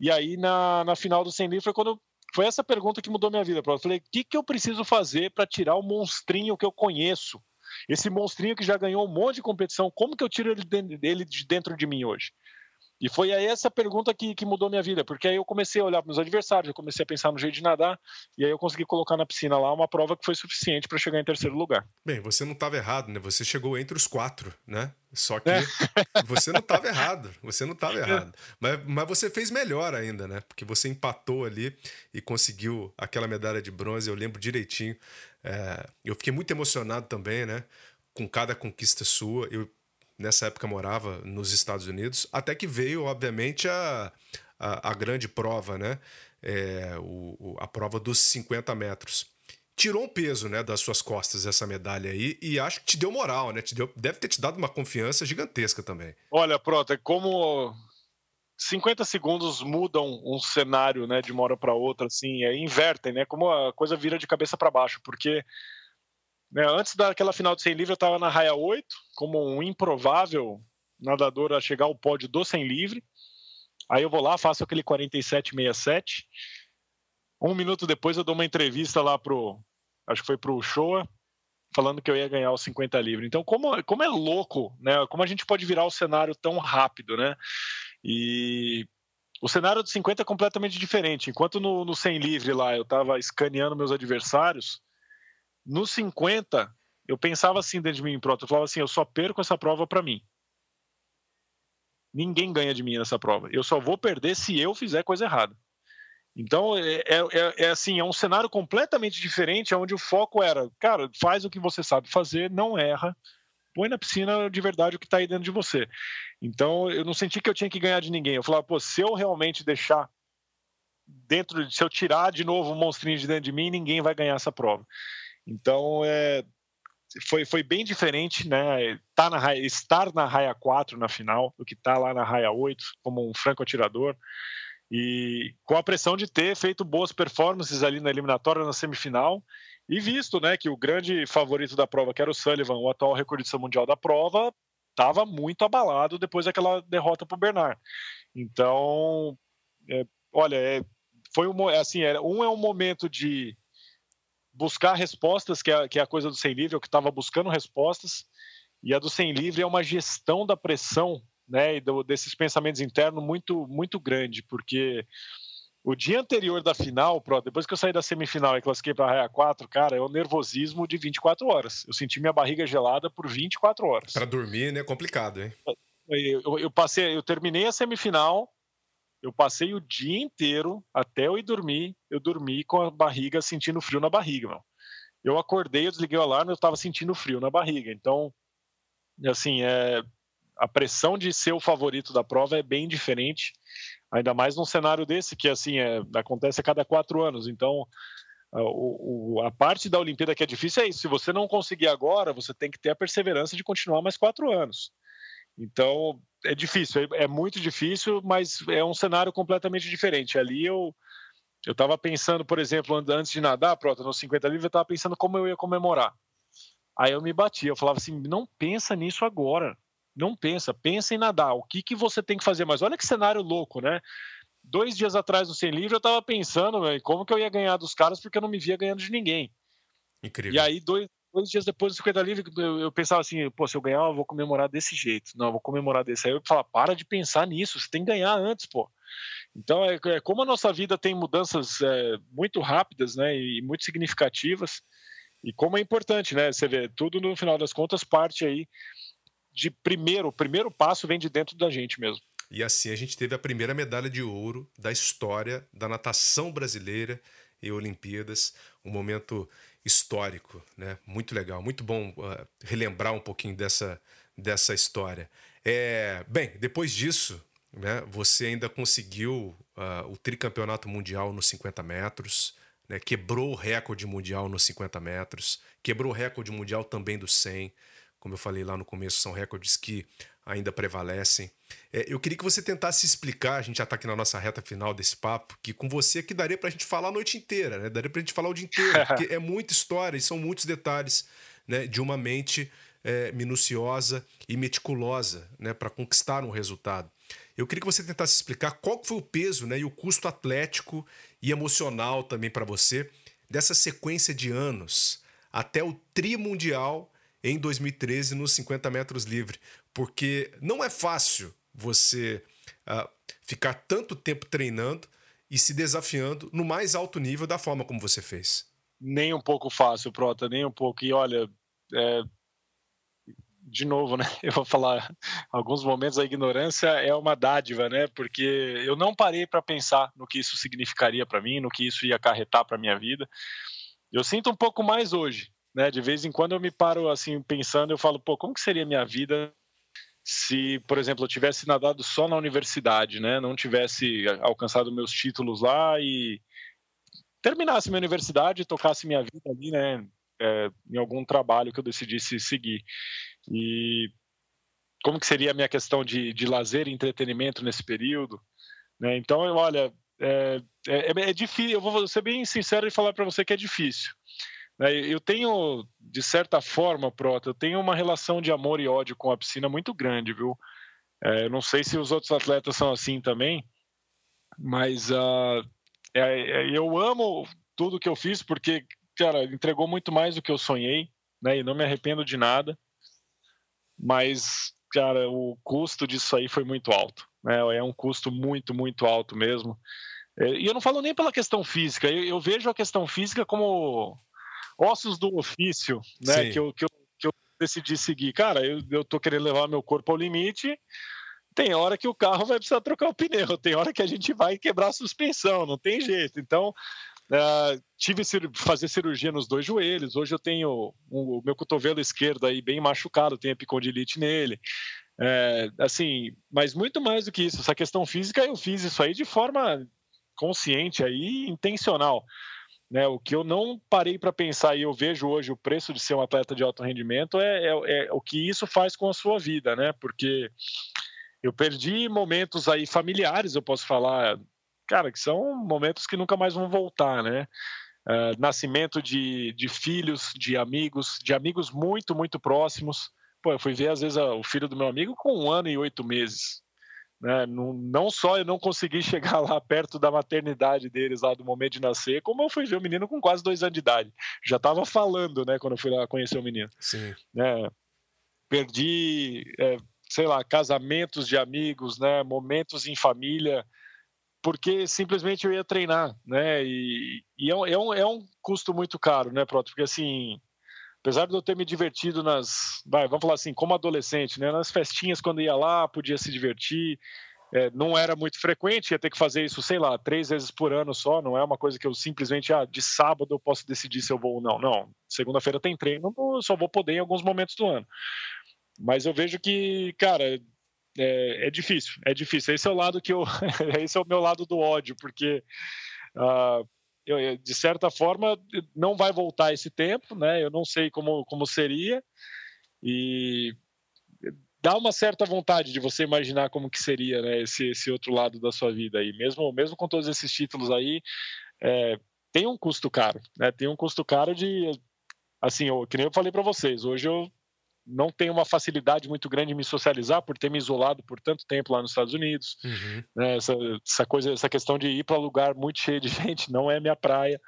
E aí, na, na final do 100 livre, foi quando foi essa pergunta que mudou minha vida. Eu falei, o que, que eu preciso fazer para tirar o monstrinho que eu conheço esse monstrinho que já ganhou um monte de competição, como que eu tiro ele de dentro de mim hoje? E foi aí essa pergunta que, que mudou minha vida, porque aí eu comecei a olhar para meus adversários, eu comecei a pensar no jeito de nadar, e aí eu consegui colocar na piscina lá uma prova que foi suficiente para chegar em terceiro lugar. Bem, você não estava errado, né? Você chegou entre os quatro, né? Só que é. você não estava errado, você não estava errado. Mas, mas você fez melhor ainda, né? Porque você empatou ali e conseguiu aquela medalha de bronze, eu lembro direitinho. É, eu fiquei muito emocionado também, né? Com cada conquista sua. Eu nessa época morava nos Estados Unidos, até que veio, obviamente, a, a, a grande prova, né? É, o, a prova dos 50 metros. Tirou um peso né, das suas costas essa medalha aí e acho que te deu moral, né? Te deu, deve ter te dado uma confiança gigantesca também. Olha, Prota, é como 50 segundos mudam um cenário né, de uma hora para outra, assim, é, invertem, né? Como a coisa vira de cabeça para baixo, porque né, antes daquela final de 100 livre, eu estava na raia 8, como um improvável nadador a chegar ao pódio do 100 livre. Aí eu vou lá, faço aquele 47,67. Um minuto depois eu dou uma entrevista lá pro, acho que foi pro Showa, falando que eu ia ganhar os 50 livre. Então, como, como é louco, né? Como a gente pode virar o cenário tão rápido, né? E o cenário do 50 é completamente diferente. Enquanto no, no 100 livre lá eu estava escaneando meus adversários, no 50, eu pensava assim dentro de mim, pronto, eu falava assim, eu só perco essa prova para mim. Ninguém ganha de mim nessa prova. Eu só vou perder se eu fizer coisa errada. Então, é, é, é, é assim, é um cenário completamente diferente, onde o foco era, cara, faz o que você sabe fazer, não erra, põe na piscina de verdade o que está aí dentro de você. Então, eu não senti que eu tinha que ganhar de ninguém. Eu falava, pô, se eu realmente deixar dentro, de, se eu tirar de novo um monstrinho de dentro de mim, ninguém vai ganhar essa prova. Então, é, foi, foi bem diferente, né? Tá na estar na raia 4 na final do que estar tá lá na raia 8 como um franco atirador. E com a pressão de ter feito boas performances ali na eliminatória, na semifinal, e visto né, que o grande favorito da prova, que era o Sullivan, o atual recordista mundial da prova, estava muito abalado depois daquela derrota para o Bernard. Então, é, olha, é, foi um, assim, era, um é um momento de buscar respostas, que é, que é a coisa do sem livre, que estava buscando respostas, e a do sem livre é uma gestão da pressão né, e do, desses pensamentos internos muito, muito grande, porque o dia anterior da final, depois que eu saí da semifinal e classifiquei para a raia 4, cara, é o nervosismo de 24 horas. Eu senti minha barriga gelada por 24 horas. Para dormir, né? Complicado, hein? Eu, eu, passei, eu terminei a semifinal, eu passei o dia inteiro, até eu ir dormir, eu dormi com a barriga sentindo frio na barriga, meu. Eu acordei, eu desliguei o alarme, eu estava sentindo frio na barriga. Então, assim, é, a pressão de ser o favorito da prova é bem diferente, ainda mais num cenário desse, que assim, é, acontece a cada quatro anos. Então, a, o, a parte da Olimpíada que é difícil é isso. Se você não conseguir agora, você tem que ter a perseverança de continuar mais quatro anos. Então, é difícil, é, é, muito difícil, mas é um cenário completamente diferente. Ali eu eu estava pensando, por exemplo, antes de nadar, pronto, nos 50 livros, eu estava pensando como eu ia comemorar. Aí eu me bati, eu falava assim, não pensa nisso agora. Não pensa, pensa em nadar. O que, que você tem que fazer? Mas olha que cenário louco, né? Dois dias atrás no 100 livre eu estava pensando, como que eu ia ganhar dos caras porque eu não me via ganhando de ninguém. Incrível. E aí, dois, dois dias depois do 50 livre, eu, eu, pensava assim, pô, se eu ganhar, eu vou comemorar desse jeito. Não, eu vou comemorar desse. Aí eu falava, para de pensar nisso, você tem que ganhar antes, pô. Então, é, é como a nossa vida tem mudanças é, muito rápidas, né, e muito significativas, e como é importante, né, você vê, tudo no final das contas parte aí de primeiro, o primeiro passo vem de dentro da gente mesmo. E assim a gente teve a primeira medalha de ouro da história da natação brasileira e Olimpíadas, um momento histórico, né? Muito legal, muito bom uh, relembrar um pouquinho dessa, dessa história. É, bem, depois disso, né, você ainda conseguiu uh, o tricampeonato mundial nos 50 metros, né, quebrou o recorde mundial nos 50 metros, quebrou o recorde mundial também do 100. Como eu falei lá no começo, são recordes que ainda prevalecem. É, eu queria que você tentasse explicar, a gente já está aqui na nossa reta final desse papo, que com você aqui daria para a gente falar a noite inteira, né? daria para a gente falar o dia inteiro, porque é muita história e são muitos detalhes né, de uma mente é, minuciosa e meticulosa né, para conquistar um resultado. Eu queria que você tentasse explicar qual foi o peso né, e o custo atlético e emocional também para você dessa sequência de anos até o tri mundial em 2013 nos 50 metros livre, porque não é fácil você uh, ficar tanto tempo treinando e se desafiando no mais alto nível da forma como você fez? Nem um pouco fácil, Prota, nem um pouco. E olha, é, de novo, né? Eu vou falar, alguns momentos a ignorância é uma dádiva, né? Porque eu não parei para pensar no que isso significaria para mim, no que isso ia acarretar para minha vida. Eu sinto um pouco mais hoje, né? De vez em quando eu me paro assim pensando, eu falo, pô, como que seria minha vida se, por exemplo, eu tivesse nadado só na universidade, né? Não tivesse alcançado meus títulos lá e terminasse minha universidade e tocasse minha vida ali, né? É, em algum trabalho que eu decidisse seguir. E como que seria a minha questão de, de lazer e entretenimento nesse período? Né? Então, olha, é, é, é, difícil, eu vou ser bem sincero e falar para você que é difícil. Né? Eu tenho, de certa forma, Prota, eu tenho uma relação de amor e ódio com a piscina muito grande, viu? É, eu não sei se os outros atletas são assim também, mas uh, eu amo tudo que eu fiz porque, cara, entregou muito mais do que eu sonhei, né? E não me arrependo de nada mas, cara, o custo disso aí foi muito alto. Né? É um custo muito, muito alto mesmo. É, e eu não falo nem pela questão física, eu, eu vejo a questão física como ossos do ofício, né? Que eu, que, eu, que eu decidi seguir. Cara, eu, eu tô querendo levar meu corpo ao limite. Tem hora que o carro vai precisar trocar o pneu, tem hora que a gente vai quebrar a suspensão, não tem jeito. Então, Uh, tive que fazer cirurgia nos dois joelhos. Hoje eu tenho o meu cotovelo esquerdo aí bem machucado, tenho epicondilite nele. É, assim, mas muito mais do que isso, essa questão física, eu fiz isso aí de forma consciente aí, intencional. Né, o que eu não parei para pensar e eu vejo hoje o preço de ser um atleta de alto rendimento é, é, é, o que isso faz com a sua vida, né? Porque eu perdi momentos aí familiares, eu posso falar, cara, que são momentos que nunca mais vão voltar, né? Uh, nascimento de, de filhos, de amigos, de amigos muito, muito próximos. Pô, eu fui ver, às vezes, o filho do meu amigo com um ano e oito meses. Né? Não, não só eu não consegui chegar lá perto da maternidade deles, lá do momento de nascer, como eu fui ver o menino com quase dois anos de idade. Já estava falando, né, quando eu fui lá conhecer o menino. Sim. Né? Perdi, é, sei lá, casamentos de amigos, né, momentos em família porque simplesmente eu ia treinar, né? E, e é, um, é, um, é, custo muito caro, né, Proto? Porque assim, apesar de eu ter me divertido nas, vai, vamos falar assim, como adolescente, né? Nas festinhas quando ia lá, podia se divertir. É, não era muito frequente, ia ter que fazer isso, sei lá, três vezes por ano só. Não é uma coisa que eu simplesmente, ah, de sábado eu posso decidir se eu vou ou não. Não, segunda-feira tem treino, só vou poder em alguns momentos do ano. Mas eu vejo que, cara, é, é, difícil, é difícil. Esse é o lado que eu, esse é o meu lado do ódio, porque uh, eu, de certa forma não vai voltar esse tempo, né? Eu não sei como como seria e dá uma certa vontade de você imaginar como que seria, né? Esse esse outro lado da sua vida aí, mesmo mesmo com todos esses títulos aí, é, tem um custo caro, né? Tem um custo caro de assim, eu, que nem eu falei para vocês, hoje eu não tenho uma facilidade muito grande em me socializar por ter me isolado por tanto tempo lá nos Estados Unidos. Uhum. Né? Essa, essa, coisa, essa questão de ir para lugar muito cheio de gente não é minha praia,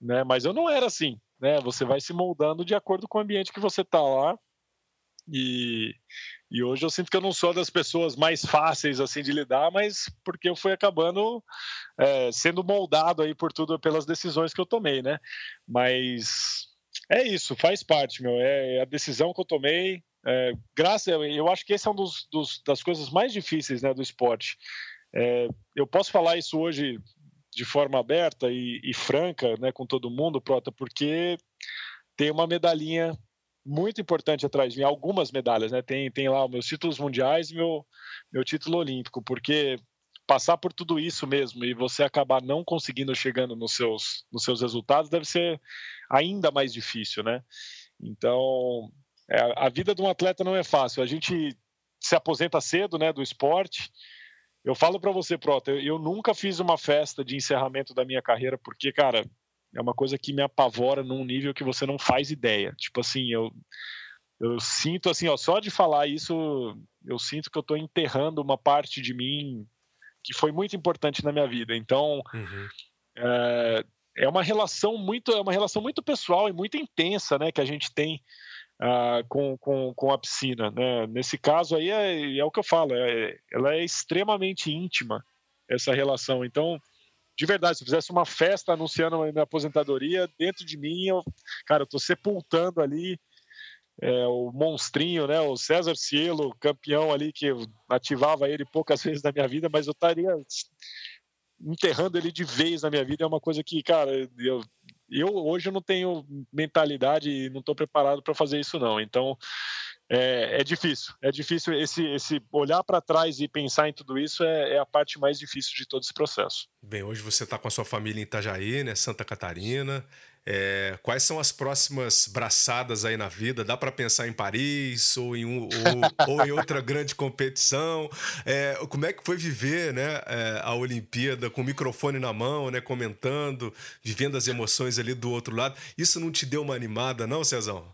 né? Mas eu não era assim, né? Você vai se moldando de acordo com o ambiente que você está lá. E, e hoje eu sinto que eu não sou das pessoas mais fáceis assim de lidar, mas porque eu fui acabando é, sendo moldado aí por tudo pelas decisões que eu tomei, né? Mas é isso, faz parte, meu. É a decisão que eu tomei. É, graças, eu acho que esse é um dos, dos das coisas mais difíceis, né, do esporte. É, eu posso falar isso hoje de forma aberta e, e, franca, né, com todo mundo, Prota, porque tem uma medalhinha muito importante atrás de mim, algumas medalhas, né? Tem, tem lá os meus títulos mundiais e meu, meu título olímpico, porque passar por tudo isso mesmo e você acabar não conseguindo chegando nos seus, nos seus resultados deve ser ainda mais difícil, né? Então, é, a vida de um atleta não é fácil. A gente se aposenta cedo, né, do esporte. Eu falo para você, Prota, eu, eu nunca fiz uma festa de encerramento da minha carreira porque, cara, é uma coisa que me apavora num nível que você não faz ideia. Tipo assim, eu eu sinto assim, ó, só de falar isso, eu sinto que eu estou enterrando uma parte de mim que foi muito importante na minha vida. Então, uhum. é, é uma relação muito é uma relação muito pessoal e muito intensa né que a gente tem uh, com, com, com a piscina. Né? Nesse caso aí é, é o que eu falo, é, ela é extremamente íntima, essa relação. Então, de verdade, se eu fizesse uma festa anunciando a minha aposentadoria, dentro de mim, eu, cara, eu tô sepultando ali é, o monstrinho, né, o César Cielo, campeão ali, que ativava ele poucas vezes na minha vida, mas eu estaria enterrando ele de vez na minha vida. É uma coisa que, cara, eu, eu hoje eu não tenho mentalidade e não estou preparado para fazer isso, não. Então, é, é, difícil. É difícil esse, esse olhar para trás e pensar em tudo isso é, é, a parte mais difícil de todo esse processo. Bem, hoje você está com a sua família em Itajaí, né, Santa Catarina. É, quais são as próximas braçadas aí na vida? Dá para pensar em Paris ou em, um, ou, ou em outra grande competição? É, como é que foi viver né, é, a Olimpíada com o microfone na mão, né, comentando, vivendo as emoções ali do outro lado? Isso não te deu uma animada, não, Cezão?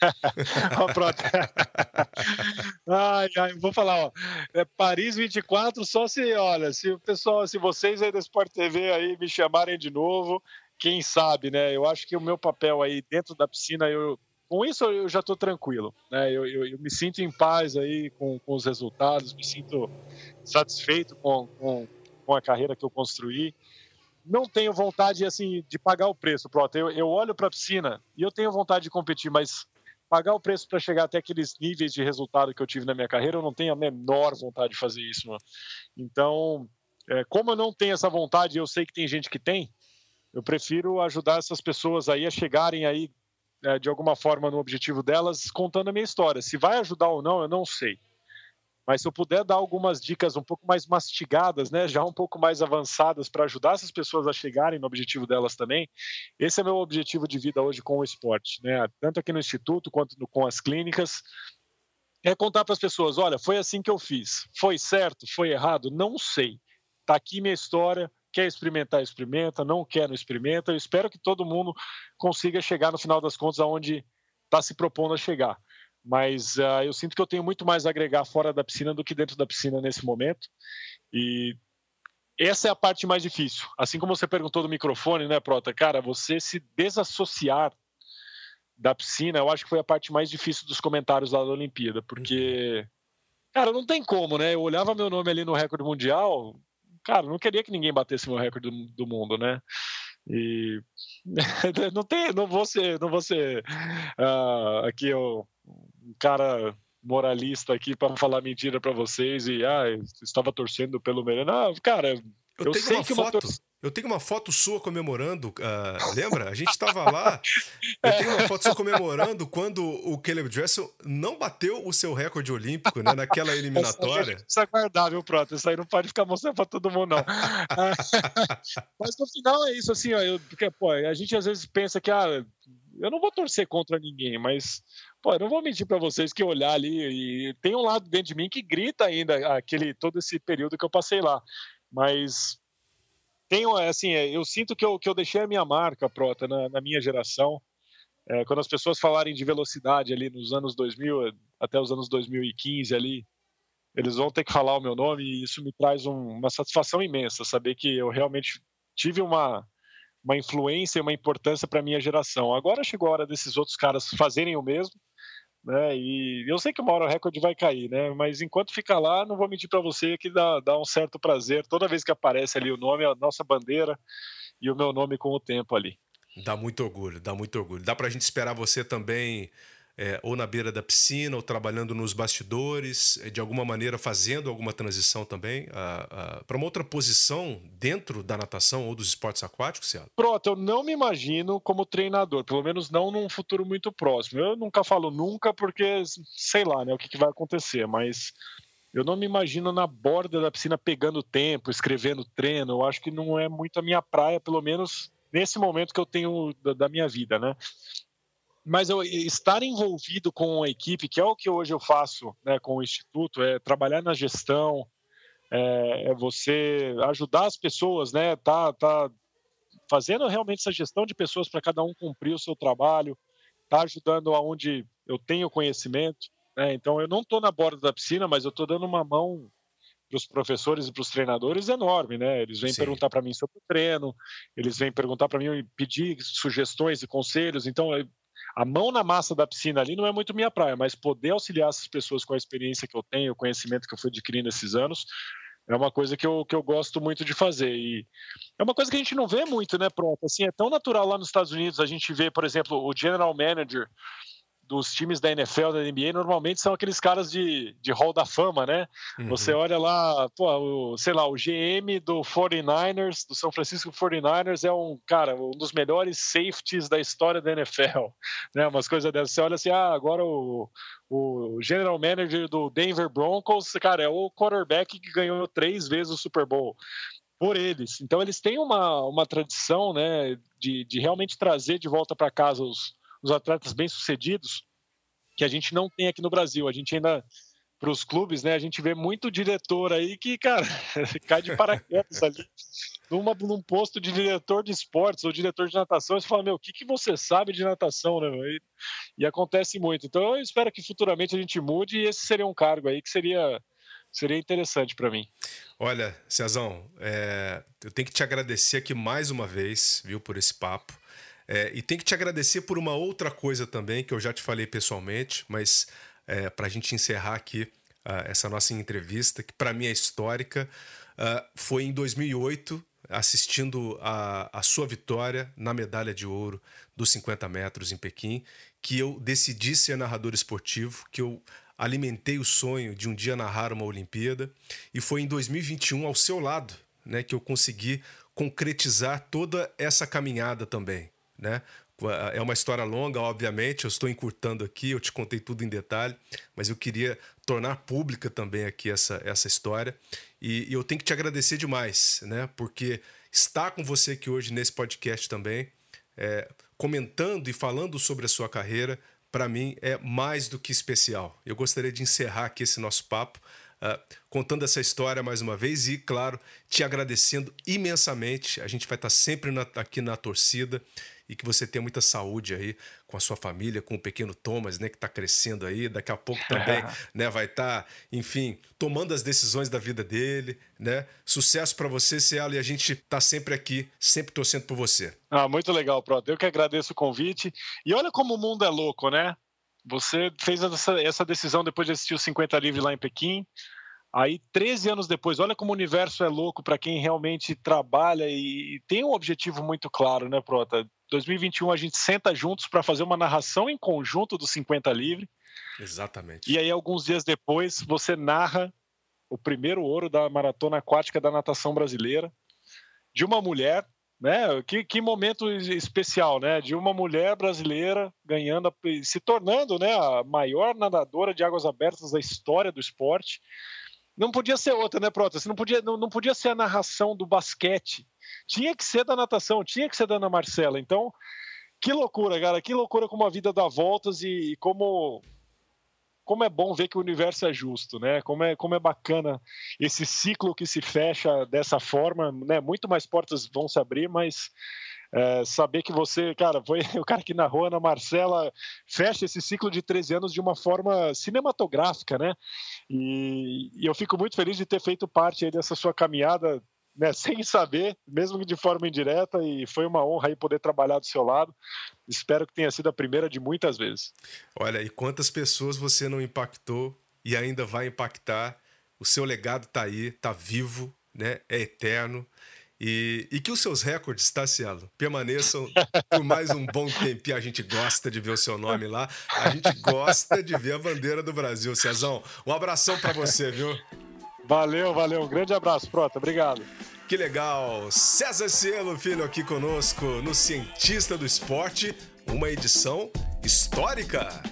ai, ai, vou falar, ó. É Paris 24, só se, olha, se o pessoal, se vocês aí da Sport TV aí me chamarem de novo, quem sabe, né? Eu acho que o meu papel aí dentro da piscina, eu, com isso eu já estou tranquilo, né? Eu, eu, eu, me sinto em paz aí com, com os resultados, me sinto satisfeito com, com, com, a carreira que eu construí. Não tenho vontade assim de pagar o preço, pronto. Eu, eu olho para a piscina e eu tenho vontade de competir, mas pagar o preço para chegar até aqueles níveis de resultado que eu tive na minha carreira, eu não tenho a menor vontade de fazer isso. Mano. Então, é, como eu não tenho essa vontade, eu sei que tem gente que tem, eu prefiro ajudar essas pessoas aí a chegarem aí é, de alguma forma no objetivo delas, contando a minha história. Se vai ajudar ou não, eu não sei. Mas se eu puder dar algumas dicas um pouco mais mastigadas, né, já um pouco mais avançadas para ajudar essas pessoas a chegarem no objetivo delas também, esse é meu objetivo de vida hoje com o esporte, né? Tanto aqui no instituto quanto no, com as clínicas, é contar para as pessoas, olha, foi assim que eu fiz. Foi certo? Foi errado? Não sei. Tá aqui minha história quer experimentar, experimenta, não quer, não experimenta. Eu espero que todo mundo consiga chegar no final das contas aonde está se propondo a chegar. Mas uh, eu sinto que eu tenho muito mais a agregar fora da piscina do que dentro da piscina nesse momento. E essa é a parte mais difícil. Assim como você perguntou do microfone, né, Prota? Cara, você se desassociar da piscina, eu acho que foi a parte mais difícil dos comentários lá da Olimpíada, porque, cara, não tem como, né? Eu olhava meu nome ali no recorde mundial, cara, não queria que ninguém batesse meu recorde do, do mundo, né? E não tem, não vou ser, não vou ser uh, aqui um cara moralista aqui para falar mentira para vocês e ah, estava torcendo pelo melhor. Não, cara, eu, eu tenho uma foto. Uma eu tenho uma foto sua comemorando, uh, lembra? A gente estava lá. Eu tenho uma foto sua comemorando quando o Caleb Dressel não bateu o seu recorde olímpico, né? Naquela eliminatória. Isso é guardável, pronto. Isso aí não pode ficar mostrando para todo mundo, não. Mas no final é isso, assim, ó. Eu, porque, pô, a gente às vezes pensa que, ah, eu não vou torcer contra ninguém, mas, pô, eu não vou mentir para vocês que olhar ali e tem um lado dentro de mim que grita ainda aquele todo esse período que eu passei lá. Mas tenho, assim, é, eu sinto que eu, que eu deixei a minha marca, Prota, na, na minha geração. É, quando as pessoas falarem de velocidade ali nos anos 2000 até os anos 2015 ali, eles vão ter que falar o meu nome e isso me traz um, uma satisfação imensa, saber que eu realmente tive uma, uma influência e uma importância para a minha geração. Agora chegou a hora desses outros caras fazerem o mesmo né? E eu sei que uma hora o recorde vai cair, né? Mas enquanto fica lá, não vou mentir para você que dá, dá um certo prazer toda vez que aparece ali o nome, a nossa bandeira e o meu nome com o tempo ali. Dá muito orgulho, dá muito orgulho. Dá para a gente esperar você também é, ou na beira da piscina, ou trabalhando nos bastidores, é, de alguma maneira fazendo alguma transição também para uma outra posição dentro da natação ou dos esportes aquáticos, Cielo? Pronto, eu não me imagino como treinador, pelo menos não num futuro muito próximo. Eu nunca falo nunca porque sei lá né, o que, que vai acontecer, mas eu não me imagino na borda da piscina pegando tempo, escrevendo treino. Eu acho que não é muito a minha praia, pelo menos nesse momento que eu tenho da minha vida, né? Mas eu estar envolvido com a equipe, que é o que hoje eu faço né, com o Instituto, é trabalhar na gestão, é, é você ajudar as pessoas, né, tá, tá fazendo realmente essa gestão de pessoas para cada um cumprir o seu trabalho, tá ajudando aonde eu tenho conhecimento, né, então eu não estou na borda da piscina, mas eu estou dando uma mão para os professores e para os treinadores enorme, né? Eles vêm Sim. perguntar para mim sobre o treino, eles vêm perguntar para mim pedir sugestões e conselhos. Então, a mão na massa da piscina ali não é muito minha praia, mas poder auxiliar essas pessoas com a experiência que eu tenho, o conhecimento que eu fui adquirindo esses anos, é uma coisa que eu, que eu gosto muito de fazer. E é uma coisa que a gente não vê muito, né, pronto? Assim, é tão natural lá nos Estados Unidos a gente vê, por exemplo, o general manager dos times da NFL, da NBA, normalmente são aqueles caras de, de hall da fama, né? Uhum. Você olha lá, pô, o, sei lá, o GM do 49ers, do São Francisco 49ers, é um, cara, um dos melhores safeties da história da NFL, né? Umas coisas dessas. Você olha assim, ah, agora o, o general manager do Denver Broncos, cara, é o quarterback que ganhou três vezes o Super Bowl por eles. Então eles têm uma, uma tradição, né, de, de realmente trazer de volta para casa os, os atletas bem-sucedidos que a gente não tem aqui no Brasil. A gente ainda, para os clubes, né, a gente vê muito diretor aí que, cara, cai de paraquedas ali. Numa, num posto de diretor de esportes ou diretor de natação, você fala, meu, o que, que você sabe de natação, né? E, e acontece muito. Então, eu espero que futuramente a gente mude e esse seria um cargo aí que seria seria interessante para mim. Olha, Cezão, é, eu tenho que te agradecer aqui mais uma vez, viu, por esse papo. É, e tenho que te agradecer por uma outra coisa também, que eu já te falei pessoalmente, mas é, para a gente encerrar aqui uh, essa nossa entrevista, que para mim é histórica, uh, foi em 2008, assistindo a, a sua vitória na medalha de ouro dos 50 metros em Pequim, que eu decidi ser narrador esportivo, que eu alimentei o sonho de um dia narrar uma Olimpíada, e foi em 2021, ao seu lado, né, que eu consegui concretizar toda essa caminhada também né? É uma história longa, obviamente, eu estou encurtando aqui, eu te contei tudo em detalhe, mas eu queria tornar pública também aqui essa, essa história. E, e eu tenho que te agradecer demais, né? Porque estar com você aqui hoje nesse podcast também, é, comentando e falando sobre a sua carreira, para mim é mais do que especial. Eu gostaria de encerrar aqui esse nosso papo. Uh, contando essa história mais uma vez e, claro, te agradecendo imensamente. A gente vai estar sempre na, aqui na torcida e que você tenha muita saúde aí com a sua família, com o pequeno Thomas, né, que está crescendo aí, daqui a pouco também, né, vai estar, tá, enfim, tomando as decisões da vida dele, né? Sucesso para você, Cielo, e a gente está sempre aqui, sempre torcendo por você. Ah, muito legal, Proto. Eu que agradeço o convite. E olha como o mundo é louco, né? Você fez essa, essa decisão depois de assistir o 50 Livre lá em Pequim. Aí, 13 anos depois, olha como o universo é louco para quem realmente trabalha e tem um objetivo muito claro, né, Prota? 2021 a gente senta juntos para fazer uma narração em conjunto do 50 Livre. Exatamente. E aí, alguns dias depois, você narra o primeiro ouro da maratona aquática da natação brasileira, de uma mulher, né? Que, que momento especial, né? De uma mulher brasileira ganhando, se tornando, né, a maior nadadora de águas abertas da história do esporte. Não podia ser outra, né, Prota? Não podia, não, não podia ser a narração do basquete tinha que ser da natação, tinha que ser da Ana Marcela. Então, que loucura, cara, que loucura como a vida dá voltas e, e como como é bom ver que o universo é justo, né? Como é, como é bacana esse ciclo que se fecha dessa forma, né? Muito mais portas vão se abrir, mas é, saber que você, cara, foi o cara que narrou Ana Marcela, fecha esse ciclo de 13 anos de uma forma cinematográfica, né? E, e eu fico muito feliz de ter feito parte dessa sua caminhada né, sem saber, mesmo que de forma indireta, e foi uma honra aí poder trabalhar do seu lado. Espero que tenha sido a primeira de muitas vezes. Olha, e quantas pessoas você não impactou e ainda vai impactar? O seu legado está aí, está vivo, né? É eterno. E, e que os seus recordes, tá, Cielo, permaneçam por mais um bom tempinho. A gente gosta de ver o seu nome lá. A gente gosta de ver a bandeira do Brasil, Cezão. Um abração para você, viu? Valeu, valeu. Um grande abraço, Prota. Obrigado. Que legal! César Cielo, filho, aqui conosco no Cientista do Esporte, uma edição histórica.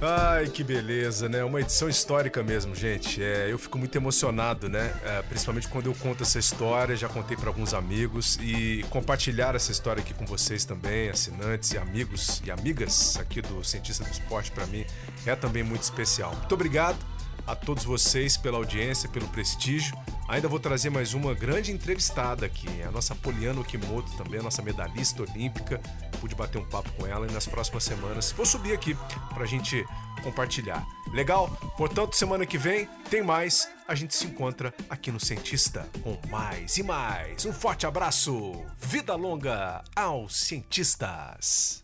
Ai, que beleza, né? Uma edição histórica mesmo, gente. É, eu fico muito emocionado, né? É, principalmente quando eu conto essa história, já contei para alguns amigos e compartilhar essa história aqui com vocês também, assinantes e amigos e amigas aqui do Cientista do Esporte, para mim é também muito especial. Muito obrigado a todos vocês pela audiência, pelo prestígio. Ainda vou trazer mais uma grande entrevistada aqui, a nossa Poliana Okimoto também, a nossa medalhista olímpica. Pude bater um papo com ela e nas próximas semanas vou subir aqui para a gente compartilhar. Legal? Portanto, semana que vem tem mais a gente se encontra aqui no Cientista com mais e mais. Um forte abraço, vida longa aos cientistas!